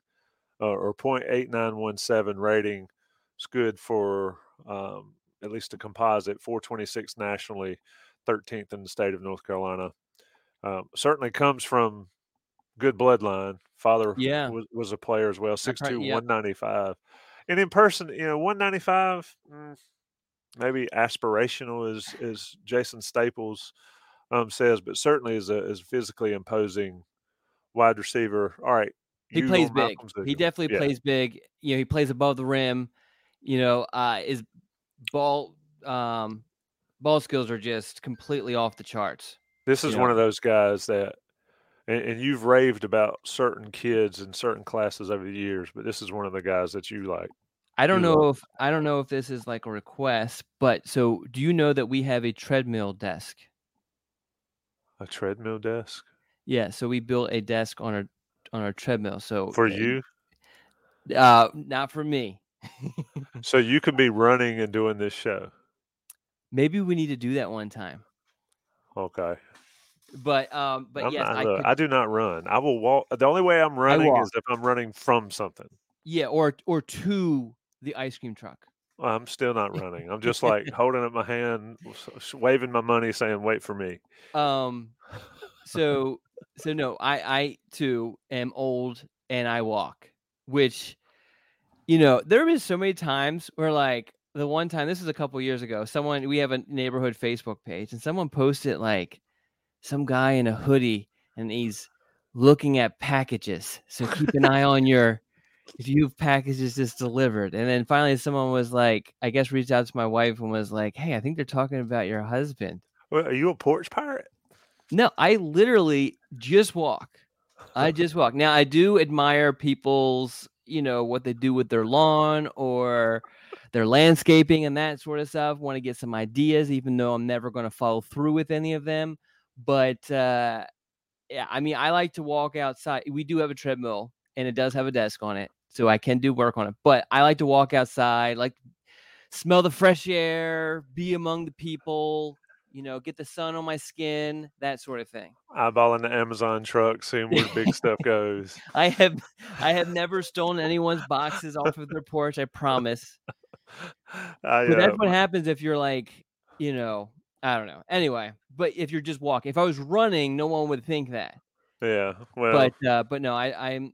D: uh, or point eight nine one seven rating. It's good for um, at least a composite four twenty six nationally, thirteenth in the state of North Carolina. Um, certainly comes from good bloodline. Father
E: Yeah.
D: was, was a player as well, 6'2",
E: heard- yep.
D: 195. And in person, you know, 195, mm, maybe aspirational as as Jason Staples um, says, but certainly is a is physically imposing wide receiver. All right.
E: He plays big. He definitely
D: Yeah.
E: plays big. You know, he plays above the rim. You know, uh, his ball um, ball skills are just completely off the charts.
D: This is
E: you
D: one
E: know.
D: of those guys that, and, and you've raved about certain kids in certain classes over the years, but this is one of the guys that you like.
E: I don't know if I don't know if this is like a request, but so do you know that we have a treadmill desk?
D: A treadmill desk
E: Yeah, so we built a desk on our on our treadmill. So
D: for
E: uh,
D: you,
E: uh not for me. *laughs*
D: so you can be running and doing this show.
E: Maybe we need to do that one time.
D: Okay.
E: But um but
D: I'm
E: yes,
D: not,
E: I
D: look,
E: could
D: I do not run. I will walk. The only way I'm running is if I'm running from something.
E: yeah, or or to the ice cream truck.
D: I'm still not running. I'm just like *laughs* holding up my hand, waving my money, saying, "Wait for me."
E: Um *laughs* so so no, I I too am old and I walk, which you know, there have been so many times where like the one time this is a couple years ago, someone we have a neighborhood Facebook page and someone posted like some guy in a hoodie and he's looking at packages. So keep an eye on your if you packages just delivered. And then finally someone was like, I guess reached out to my wife and was like, Hey, I think they're talking about your husband.
D: Well, are you a porch pirate?
E: No, I literally just walk. I just walk. Now I do admire people's, you know, what they do with their lawn or their landscaping and that sort of stuff. Want to get some ideas, even though I'm never going to follow through with any of them. But uh yeah, I mean, I like to walk outside. We do have a treadmill and it does have a desk on it, so I can do work on it. But I like to walk outside, like smell the fresh air, be among the people, you know, get the sun on my skin, that sort of thing.
D: Eyeballing the Amazon truck, seeing where big stuff *laughs* goes.
E: I have I have never stolen anyone's boxes off of their porch, I promise. *laughs*
D: I,
E: But
D: uh,
E: that's what happens if you're like, you know, I don't know. Anyway, but if you're just walking, if I was running, no one would think that.
D: yeah. Well,
E: But uh, but no, I I'm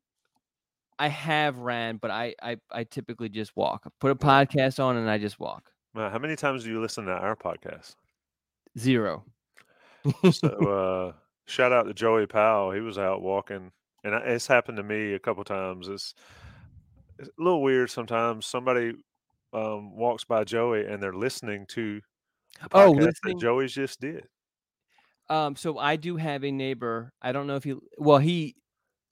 E: I have ran, but I I, I typically just walk. I put a podcast on and I just walk.
D: wow, how many times do you listen to our podcast?
E: Zero.
D: So, *laughs* uh, shout out to Joey Powell. He was out walking, and it's happened to me a couple times. It's, it's a little weird sometimes. Somebody um, walks by Joey and they're listening to
E: Oh, listening-
D: that Joey's just did.
E: Um, so I do have a neighbor. I don't know if he well he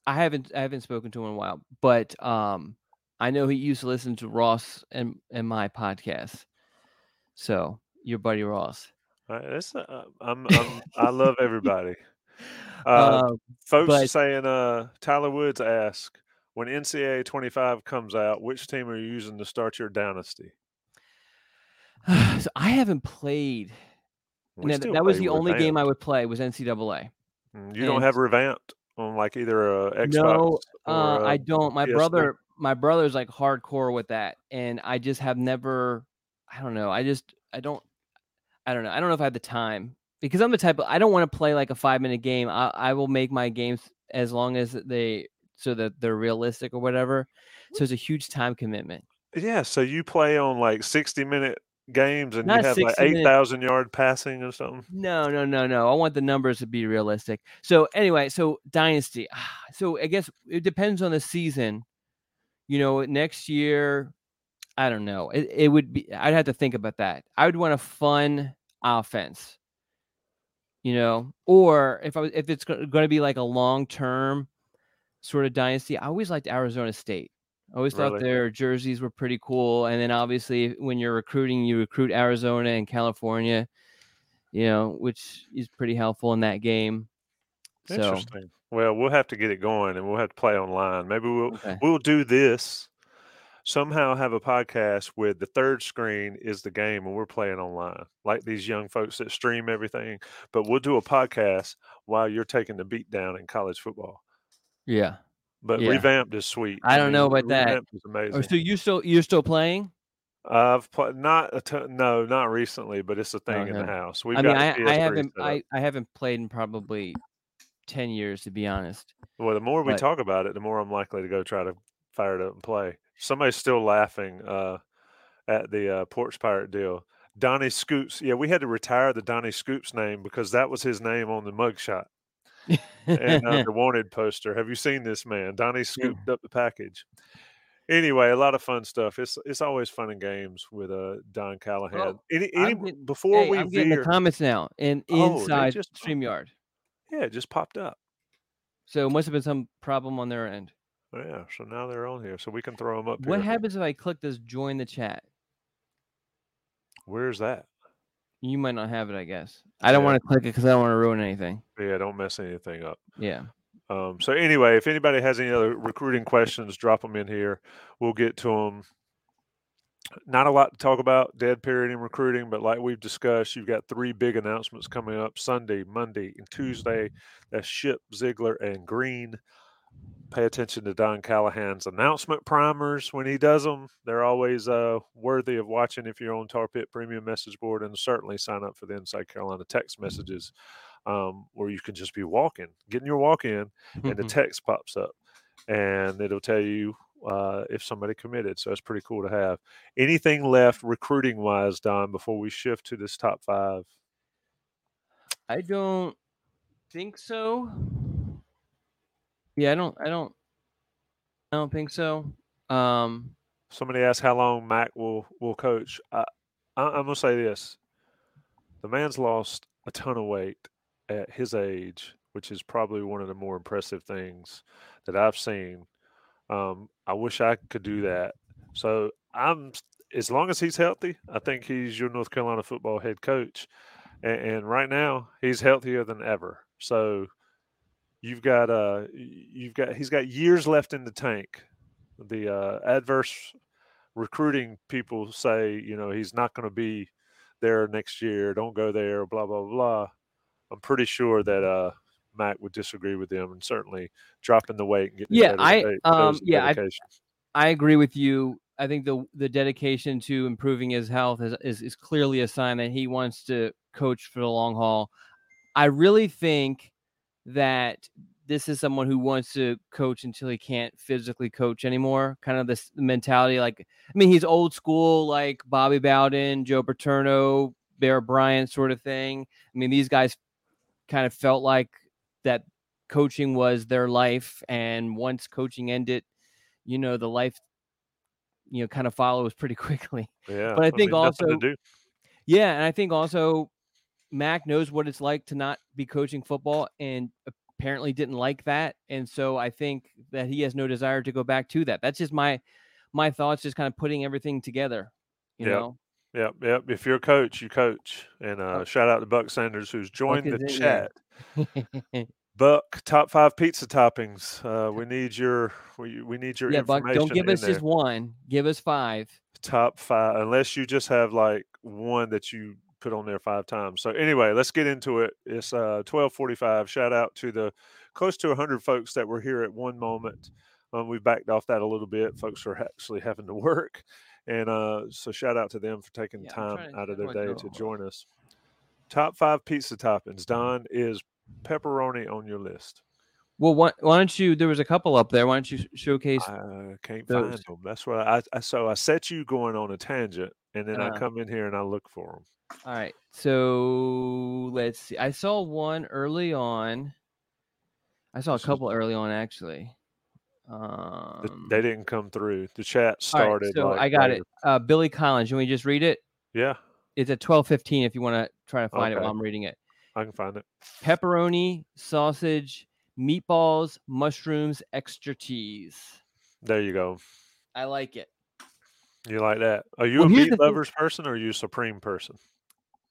E: I haven't I haven't spoken to him in a while, but um I know he used to listen to Ross and and my podcast. So your buddy Ross.
D: Uh, uh, I'm, I'm, *laughs* I love everybody. Uh,
E: Um,
D: folks
E: but-
D: saying, uh, Tyler Woods asked, when NCAA 25 comes out, which team are you using to start your dynasty? *sighs*
E: so I haven't played.
D: We
E: No,
D: still
E: that was the only game I would play was NCAA.
D: Mm, You don't have revamped on like either a Xbox
E: No, uh, I don't. My
D: PS3?
E: brother, my brother's like hardcore with that, and I just have never. I don't know. I just I don't. I don't know. I don't know if I have the time because I'm the type of I don't want to play like a five minute game. I I will make my games as long as they so that they're realistic or whatever. So it's a huge time commitment.
D: Yeah, so you play on like 60 minute games and
E: Not
D: you have like
E: 60 minute-
D: 8,000 yard passing or something.
E: No, no, no, no. I want the numbers to be realistic. So anyway, so dynasty. *sighs* So I guess it depends on the season. You know, next year, I don't know. It, it would be. I'd have to think about that. I would want a fun offense. You know, or if I was, if it's going to be like a long term sort of dynasty, I always liked Arizona State. I always thought
D: Really?
E: their jerseys were pretty cool. And then obviously, when you're recruiting, you recruit Arizona and California you know, which is pretty helpful in that game. So
D: Interesting. Well, we'll have to get it going and we'll have to play online. Maybe we'll
E: Okay.
D: we'll do this. Somehow have a podcast with the third screen is the game and we're playing online. Like these young folks that stream everything. But we'll do a podcast while you're taking the beat down in college football.
E: yeah.
D: But
E: Yeah.
D: revamped is sweet.
E: I don't know about that.
D: Revamped is
E: Oh,
D: amazing.
E: so you still you're still playing?
D: I've played not a ton, no, not recently, but it's a thing in the house. We've
E: I mean, I, I haven't. I, I haven't played in probably ten years to be honest.
D: Well, the more we talk about it, the more I'm likely to go try to fire it up and play. Somebody's still laughing uh, at the uh, Porch Pirate deal. Donnie Scoops. Yeah, we had to retire the Donnie Scoops name because that was his name on the mugshot and uh, *laughs* the wanted poster. Have you seen this man? Donnie scooped up the package. Anyway, a lot of fun stuff. It's it's always fun and games with uh, Don Callahan.
E: Well,
D: any any
E: getting-
D: before
E: Hey,
D: we
E: I'm getting
D: veer,
E: the comments now in
D: Oh,
E: inside
D: just-
E: StreamYard.
D: yeah, it just popped up.
E: So it must have been some problem on their end.
D: Yeah, so now they're on here, so we can throw them up.
E: What
D: here.
E: happens if I click this join the chat?
D: Where's that?
E: You might not have it, I guess. I don't
D: Yeah.
E: want to click it because I don't want to ruin anything.
D: Yeah, don't mess anything up.
E: Yeah.
D: Um, so anyway, if anybody has any other recruiting questions, drop them in here. We'll get to them. Not a lot to talk about dead period in recruiting, but like we've discussed, you've got three big announcements coming up Sunday, Monday, and Tuesday. That's Shipp, Ziegler, and Green. Pay attention to Don Callahan's announcement primers when he does them. They're always uh, worthy of watching if you're on Tar Pit Premium Message Board, and certainly sign up for the Inside Carolina text messages um, where you can just be walking, getting your walk in, and the text pops up and it'll tell you uh, if somebody committed. So it's pretty cool to have. Anything left recruiting wise, Don, before we shift to this top five?
E: I don't think so. Yeah, I don't I don't I don't think so. Um
D: Somebody asked how long Mack will will coach. I, I, I'm gonna say this: the man's lost a ton of weight at his age, which is probably one of the more impressive things that I've seen. Um, I wish I could do that. So I'm as long as he's healthy, I think he's your North Carolina football head coach. And, and right now, he's healthier than ever. So you've got uh you've got he's got years left in the tank. The uh, adverse recruiting people say, you know, he's not going to be there next year. Don't go there. Blah blah blah. I'm pretty sure that uh, Mack would disagree with them, and certainly dropping the weight and getting
E: Yeah, I um yeah, I. I agree with you. I think the the dedication to improving his health is, is is clearly a sign that he wants to coach for the long haul. I really think that this is someone who wants to coach until he can't physically coach anymore. Kind of this mentality, like I mean, he's old school, like Bobby Bowden, Joe Paterno, Bear Bryant sort of thing. I mean, these guys kind of felt like that coaching was their life, and once coaching ended, you know, the life, you know, kind of follows pretty *laughs* quickly.
D: Yeah,
E: but I
D: I
E: think
D: mean,
E: also, yeah, and I think also Mack knows what it's like to not be coaching football and apparently didn't like that. And so I think that he has no desire to go back to that. That's just my my thoughts, just kind of putting everything together. You
D: Yep.
E: know,
D: Yep, yep. If you're a coach, you coach. And uh, shout out to Buck Sanders who's joined the chat.
E: there. *laughs*
D: Buck, top five pizza toppings. Uh, we need your we, we need your
E: yeah, Buck, don't give us just one. Give us five.
D: top five, unless you just have like one that you put on there five times. So anyway, let's get into it. It's uh, twelve forty-five. Shout out to the close to hundred folks that were here at one moment. Um, we backed off that a little bit. Folks are actually having to *laughs* work, and uh, so shout out to them for taking
E: Yeah,
D: time out of their day to join us. Top five pizza toppings. Don is pepperoni on your list.
E: Well, why, why don't you? There was a couple up there. Why don't you showcase?
D: I can't
E: those.
D: find them. That's what I, I. So I set you going on a tangent, and then I
E: Uh.
D: come in here and I look for them.
E: All right. So let's see. I saw one early on. I saw a couple early on actually. Um,
D: they didn't come through. The chat
E: all right,
D: started.
E: so
D: like
E: I got
D: later.
E: it. Uh, Billy Collins. Can we just read it?
D: Yeah,
E: It's at twelve fifteen. If you want to try to find it while I'm reading it.
D: I can find it.
E: Pepperoni, sausage, meatballs, mushrooms, extra cheese.
D: There you go.
E: I like it.
D: You like that? Are you
E: Well,
D: a meat
E: the thing-
D: lovers person or are you a supreme person?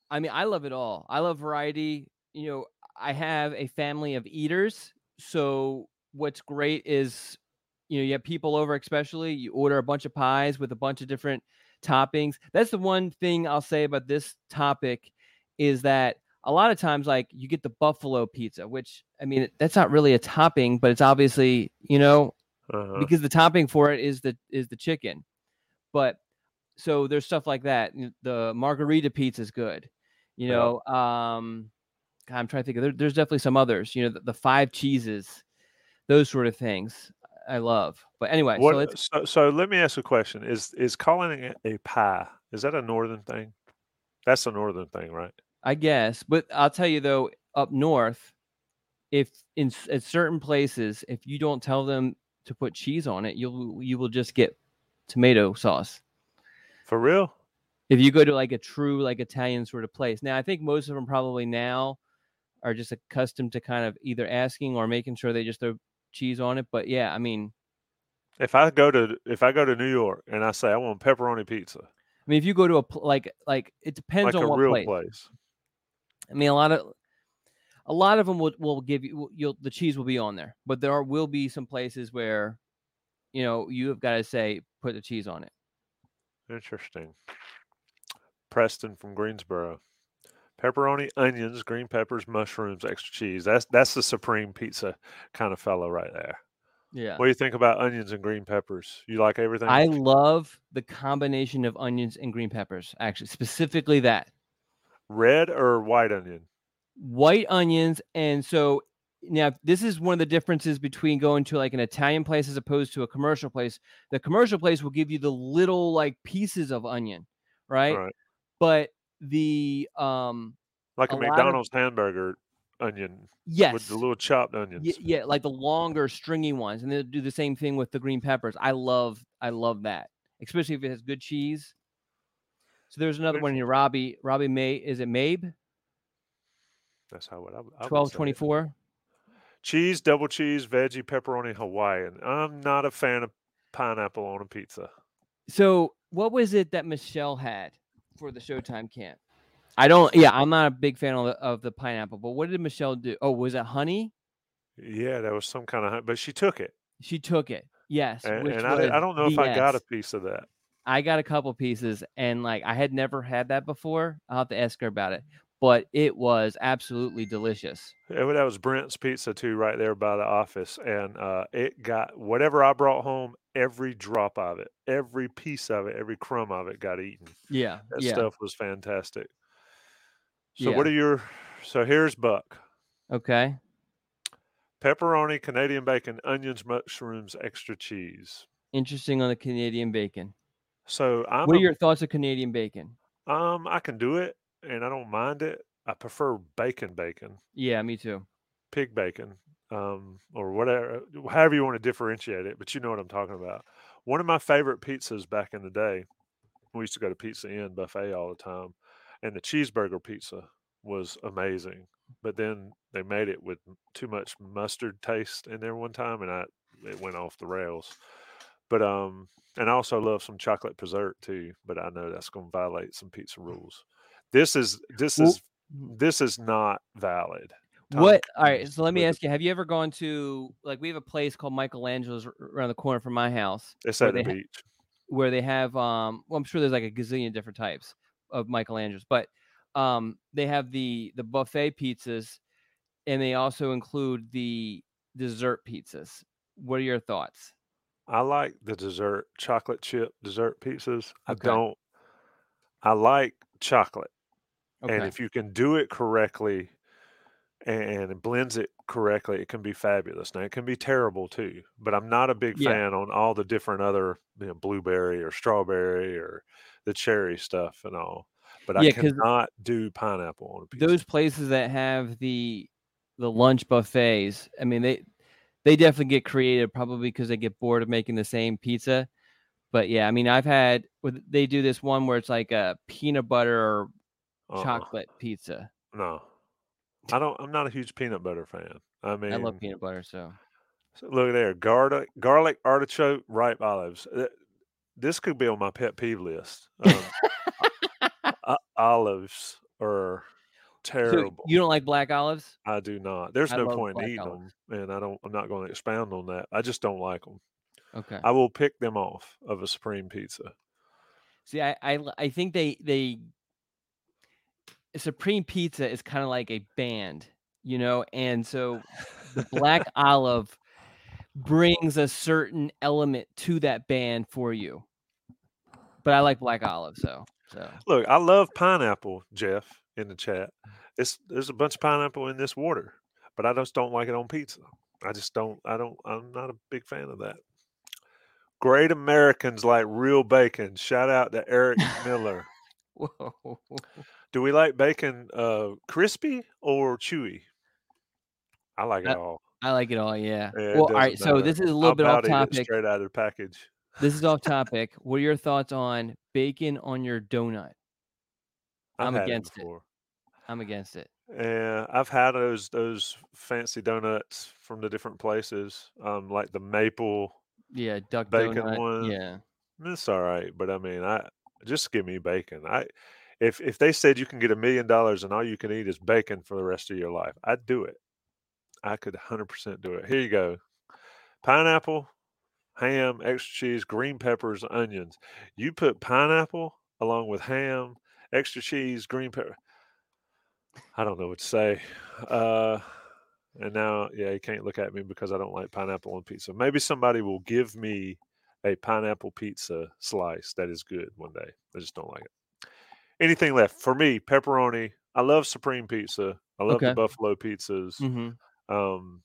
E: I mean, I love it all. I love variety. You know, I have a family of eaters. So what's great is, you know, you have people over, especially you order a bunch of pies with a bunch of different toppings. That's the one thing I'll say about this topic is that a lot of times, like you get the buffalo pizza, which I mean, that's not really a topping, but it's obviously, you know,
D: Uh-huh.
E: because the topping for it is the is the chicken. But so there's stuff like that. The margarita pizza is good. You
D: Yeah.
E: know, um God, I'm trying to think of there, there's definitely some others, you know, the, the five cheeses, those sort of things I love. But anyway,
D: What,
E: so
D: so, so let me ask a question: Is is calling it a pie? Is that a northern thing? That's a northern thing, right?
E: I guess, but I'll tell you though, up north, if in at certain places, if you don't tell them to put cheese on it, you'll you will just get tomato sauce.
D: For real?
E: if you go to like a true like Italian sort of place. Now, I think most of them probably now are just accustomed to kind of either asking or making sure they just throw cheese on it. But yeah, I mean,
D: If I go to if I go to New York and I say I want pepperoni pizza,
E: I mean, if you go to a like like it depends
D: like
E: on
D: a
E: what
D: real
E: place.
D: place.
E: I mean, a lot of a lot of them will will give you you'll the cheese will be on there, but there are, will be some places where you know you have got to say put the cheese on it.
D: Interesting. Preston from Greensboro. Pepperoni, onions, green peppers, mushrooms, extra cheese. That's that's the supreme pizza kind of fellow right there.
E: Yeah.
D: What do you think about onions and green peppers? You like everything?
E: I love the combination of onions and green peppers. Actually, specifically that
D: Red or white onion?
E: white onions, and so now this is one of the differences between going to like an Italian place as opposed to a commercial place. The commercial place will give you the little like pieces of onion, right?
D: right.
E: But the um
D: like a,
E: a McDonald's of,
D: hamburger onion.
E: Yes.
D: With the little chopped onions.
E: Y- yeah, like the longer stringy ones. And they'll do the same thing with the green peppers. I love I love that. Especially if it has good cheese. So there's another one here. Robbie Robbie May is it Mabe?
D: That's how what I, I
E: 1224.
D: Cheese, double cheese, veggie, pepperoni, Hawaiian. I'm not a fan of pineapple on a pizza.
E: So what was it that Michelle had for the Showtime camp? I don't. Yeah, I'm not a big fan of the, of the pineapple. But what did Michelle do? Oh, was it honey?
D: Yeah, there was some kind of, but she took it,
E: She took it. Yes,
D: and,
E: which
D: and I, I don't know if I got a piece of that.
E: I got a couple pieces and like I had never had that before. I'll have to ask her about it. But it was absolutely delicious.
D: Yeah, well, that was Brent's Pizza too, right there by the office, and uh, it got whatever I brought home. Every drop of it, every piece of it, every crumb of it got eaten.
E: Yeah.
D: That
E: yeah.
D: stuff was fantastic. So,
E: Yeah.
D: what are your? So here's Buck:
E: Okay.
D: pepperoni, Canadian bacon, onions, mushrooms, extra cheese.
E: Interesting on the Canadian bacon.
D: So I'm
E: what are
D: a-
E: your thoughts of Canadian bacon?
D: um I can do it, and I don't mind it. I prefer bacon, bacon,
E: Yeah, me too.
D: pig bacon, um, or whatever, however you want to differentiate it. But you know what I'm talking about. One of my favorite pizzas back in the day, we used to go to Pizza Inn buffet all the time, and the cheeseburger pizza was amazing. But then they made it with too much mustard taste in there one time, and I it went off the rails. But um, and I also love some chocolate dessert too. But I know that's going to violate some pizza rules. This is this
E: Well-
D: is this is not valid. Tom
E: What? All right. So let me ask you: Have you ever gone to like we have a place called Michelangelo's around the corner from my house?
D: It's at the
E: they ha-
D: beach.
E: where they have um well i'm sure there's like a gazillion different types of michelangelo's but um they have the the buffet pizzas and they also include the dessert pizzas what are your thoughts
D: I like the dessert chocolate chip dessert pizzas. I don't. I like chocolate, and if you can do it correctly, and it blends it correctly, it can be fabulous. Now it can be terrible too, but I'm not a big
E: Yeah.
D: fan on all the different other you know, blueberry or strawberry or the cherry stuff and all. But I cannot do pineapple on a pizza.
E: those places that have the the lunch buffets i mean they they definitely get creative probably because they get bored of making the same pizza but yeah i mean i've had they do this one where it's like a peanut butter or
D: Uh-uh.
E: chocolate pizza
D: No, I don't. I'm not a huge peanut butter fan. I mean,
E: i love peanut butter so
D: So look there, garlic, garlic, artichoke, ripe olives. This could be on my pet peeve list. Um, *laughs* o- olives are
E: So
D: terrible.
E: you don't like black olives
D: I do not. There's
E: I
D: no point in eating
E: olives.
D: them, and I don't. I'm not going to expound on that. I just don't like them.
E: okay
D: I will pick them off of a supreme pizza.
E: See, I I think they, they, Supreme Pizza is kind of like a band, you know, and so *laughs* the black olive brings a certain element to that band for you. But I like black olive, so so
D: Look, I love pineapple, Jeff, in the chat. It's there's a bunch of pineapple in this water, but I just don't like it on pizza. I just don't. I don't. I'm not a big fan of that. Great Americans like real bacon. Shout out to Eric *laughs* Miller.
E: whoa.
D: Do we like bacon uh, crispy or chewy? I like it all.
E: I like it all, yeah.
D: Yeah, it
E: well, all
D: doesn't.
E: So this is a
D: I'll
E: little bit off
D: it
E: topic.
D: straight out of the package.
E: This is off *laughs* topic. What are your thoughts on bacon on your donut? I'm against it.
D: before.
E: I'm against it.
D: Yeah, I've had those those fancy donuts from the different places, um, like the maple
E: Yeah, duck
D: bacon
E: donut.
D: one.
E: Yeah.
D: It's all right, but I mean, I just give me bacon. I if if they said you can get a million dollars and all you can eat is bacon for the rest of your life, I'd do it. I could 100% do it. Here you go. Pineapple, ham, extra cheese, green peppers, onions. You put pineapple along with ham, extra cheese, green pepper. I don't know what to say. Uh, and now, yeah, you can't look at me because I don't like pineapple on pizza. Maybe somebody will give me a pineapple pizza slice that is good one day. I just don't like it. Anything left for me? Pepperoni. I love supreme pizza. I love
E: Okay.
D: the buffalo pizzas.
E: hmm
D: Um,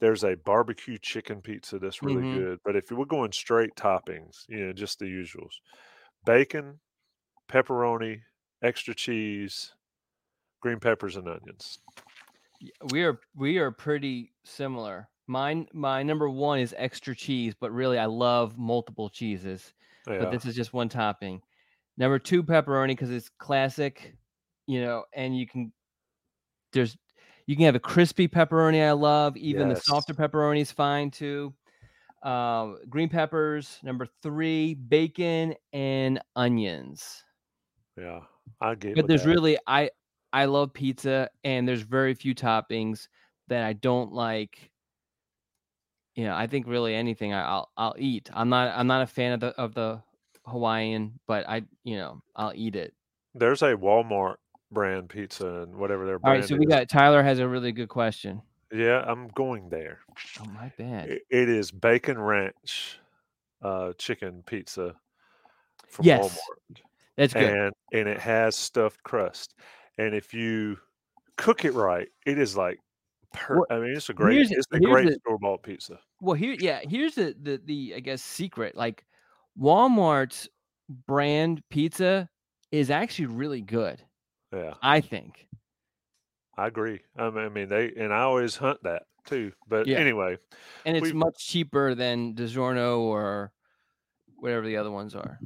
D: there's a barbecue chicken pizza that's really
E: Mhm.
D: good. But if we're going straight toppings, you know, just the usuals: bacon, pepperoni, extra cheese, green peppers, and onions.
E: We are we are pretty similar. Mine my number one is extra cheese, but really I love multiple cheeses.
D: Yeah.
E: But this is just one topping. Number two, pepperoni because it's classic, you know, and you can there's you can have a crispy pepperoni I love. Even the softer pepperoni is fine too. Um, green peppers. Number three, bacon and onions.
D: Yeah, I get.
E: But there's
D: that.
E: really I I love pizza and there's very few toppings that I don't like. You know, I think really anything I, I'll I'll eat. I'm not I'm not a fan of the of the Hawaiian, but I you know I'll eat it.
D: There's a Walmart brand pizza and whatever their
E: All
D: brand
E: right, so we
D: is.
E: got Tyler has a really good question.
D: Yeah, I'm going there.
E: Oh my bad.
D: It, it is bacon ranch uh, chicken pizza from
E: Yes,
D: Walmart.
E: that's good.
D: and and it has stuffed crust. And if you cook it right, it is like per-
E: Well,
D: I mean, it's a great it's a great store bought pizza.
E: well here yeah here's the the the I guess secret like Walmart's brand pizza is actually really good.
D: Yeah,
E: I think.
D: I agree. I mean, I mean they and I always hunt that too. But
E: Yeah.
D: anyway,
E: and it's much cheaper than DiGiorno or whatever the other ones are.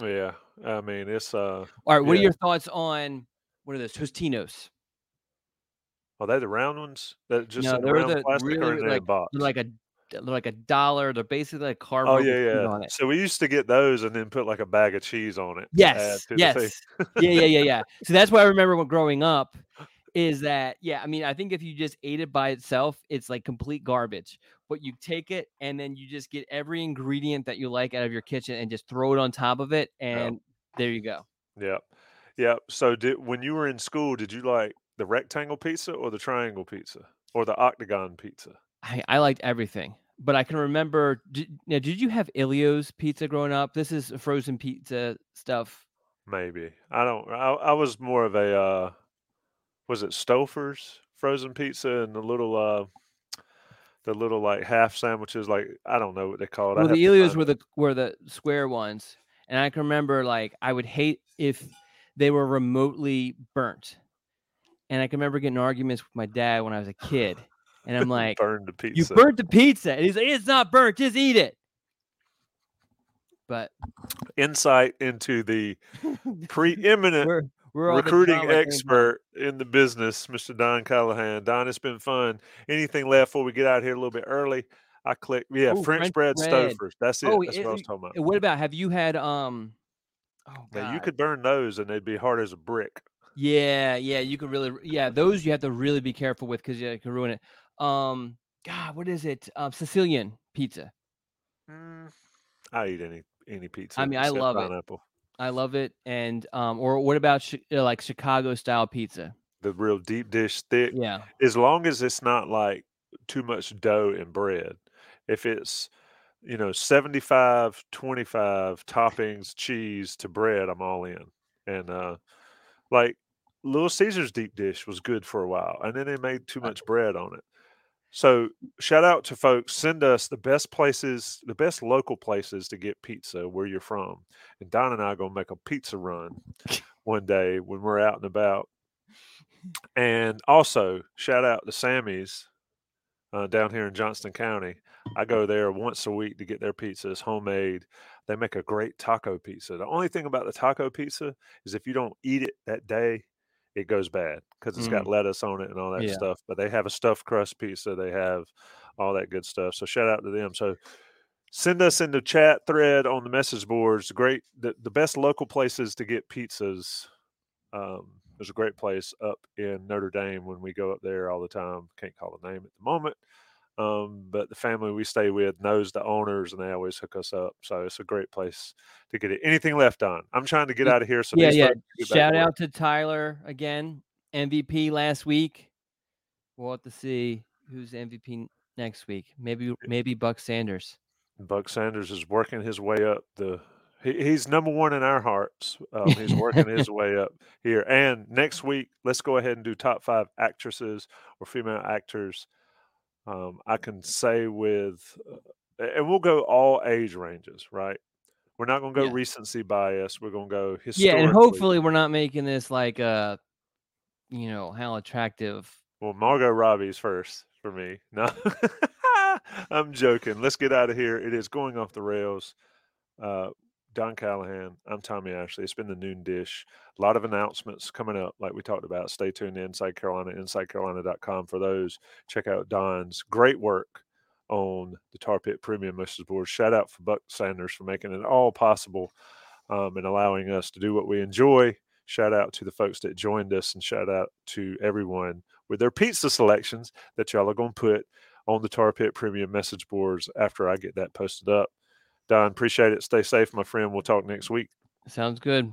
D: yeah, I mean it's uh
E: All right, what are your thoughts on what are those Tostinos?
D: are they the round ones that just
E: no,
D: in the
E: they're the
D: plastic or
E: really like
D: box?
E: they're like a like a dollar. They're basically like
D: Oh yeah, yeah.
E: on it.
D: So we used to get those and then put like a bag of cheese on it.
E: Yes,
D: to the thing.
E: yes, yeah, yeah, yeah, yeah. So that's what I remember when growing up. *laughs* Is that yeah? I mean, I think if you just ate it by itself, it's like complete garbage. But you take it and then you just get every ingredient that you like out of your kitchen and just throw it on top of it, and there you go.
D: Yep. Yep. So did when you were in school, did you like the rectangle pizza or the triangle pizza or the octagon pizza?
E: I, I liked everything, but I can remember. Did, now, did you have Elio's pizza growing up? This is frozen pizza stuff.
D: Maybe. I don't I, I was more of a uh was it Stouffer's frozen pizza and the little uh the little like half sandwiches like I don't know what they call it.
E: Well, the
D: Elios
E: were the were the square ones, and I can remember like I would hate if they were remotely burnt, and I can remember getting arguments with my dad when I was a kid, and I'm *laughs* like,
D: burned the
E: "You
D: pizza.
E: burnt the pizza," and he's like, "It's not burnt, just eat it." But
D: Insight into the *laughs* preeminent
E: we're we're
D: recruiting expert in the business, Mr. Don Callahan. Don, it's been fun. Anything left before we get out here a little bit early? I click, yeah,
E: Ooh,
D: French,
E: French
D: bread,
E: bread.
D: Stouffer's. That's it.
E: Oh,
D: That's
E: it-
D: what I was talking about.
E: What about have you had um? Oh
D: Now you could burn those and they'd be hard as a brick.
E: Yeah, yeah, you could really, yeah, those you have to really be careful with because you can ruin it. Um, God, what is it? Um, Sicilian pizza.
D: Mm, I eat any any pizza.
E: I mean, I love it.
D: pineapple.
E: I love it. And um, or what about chi- uh, like Chicago style pizza?
D: The real deep dish, thick.
E: Yeah,
D: As long as it's not like too much dough and bread. If it's you know 75 25 toppings cheese to bread i'm all in and uh like little caesar's deep dish was good for a while and then they made too much bread on it so shout out to folks send us the best places the best local places to get pizza where you're from and don and i are going to make a pizza run *laughs* one day when we're out and about and also shout out to sammy's uh, down here in johnston county I go there once a week to get their pizza. It's homemade. They make a great taco pizza. The only thing about the taco pizza is if you don't eat it that day, it goes bad because it's got
E: Mm.
D: lettuce on it and all that
E: Yeah.
D: stuff. But they have a stuffed crust pizza. They have all that good stuff. So shout out to them. So send us in the chat thread on the message boards. Great, the, the best local places to get pizzas. Um, there's a great place up in Notre Dame when we go up there all the time. Can't call the name at the moment. Um, but the family we stay with knows the owners and they always hook us up. So it's a great place to get it. Anything left on? I'm trying to get out of here. So
E: yeah, yeah. Shout out to Tyler again, MVP last week. We'll have to see who's MVP next week. Maybe maybe Buck Sanders.
D: Buck Sanders is working his way up the. He, he's number one in our hearts. Um, he's *laughs* working his way up here. And next week, let's go ahead and do top five actresses or female actors um, I can say with, uh, and we'll go all age ranges, right? We're not going to go yeah. recency bias. We're going to go historical.
E: Yeah, and hopefully we're not making this like a, uh, you know, how attractive.
D: Well, Margot Robbie's first for me. *laughs* No, I'm joking. Let's get out of here. It is going off the rails. Uh, Don Callahan. I'm Tommy Ashley. It's been the noon dish. A lot of announcements coming up, like we talked about. Stay tuned to Inside Carolina, InsideCarolina.com for those. Check out Don's great work on the Tar Pit Premium Message Board. Shout out for Buck Sanders for making it all possible um, and allowing us to do what we enjoy. Shout out to the folks that joined us and shout out to everyone with their pizza selections that y'all are going to put on the Tar Pit Premium Message Boards after I get that posted up. Don, appreciate it. Stay safe, my friend. We'll talk next week.
E: Sounds good.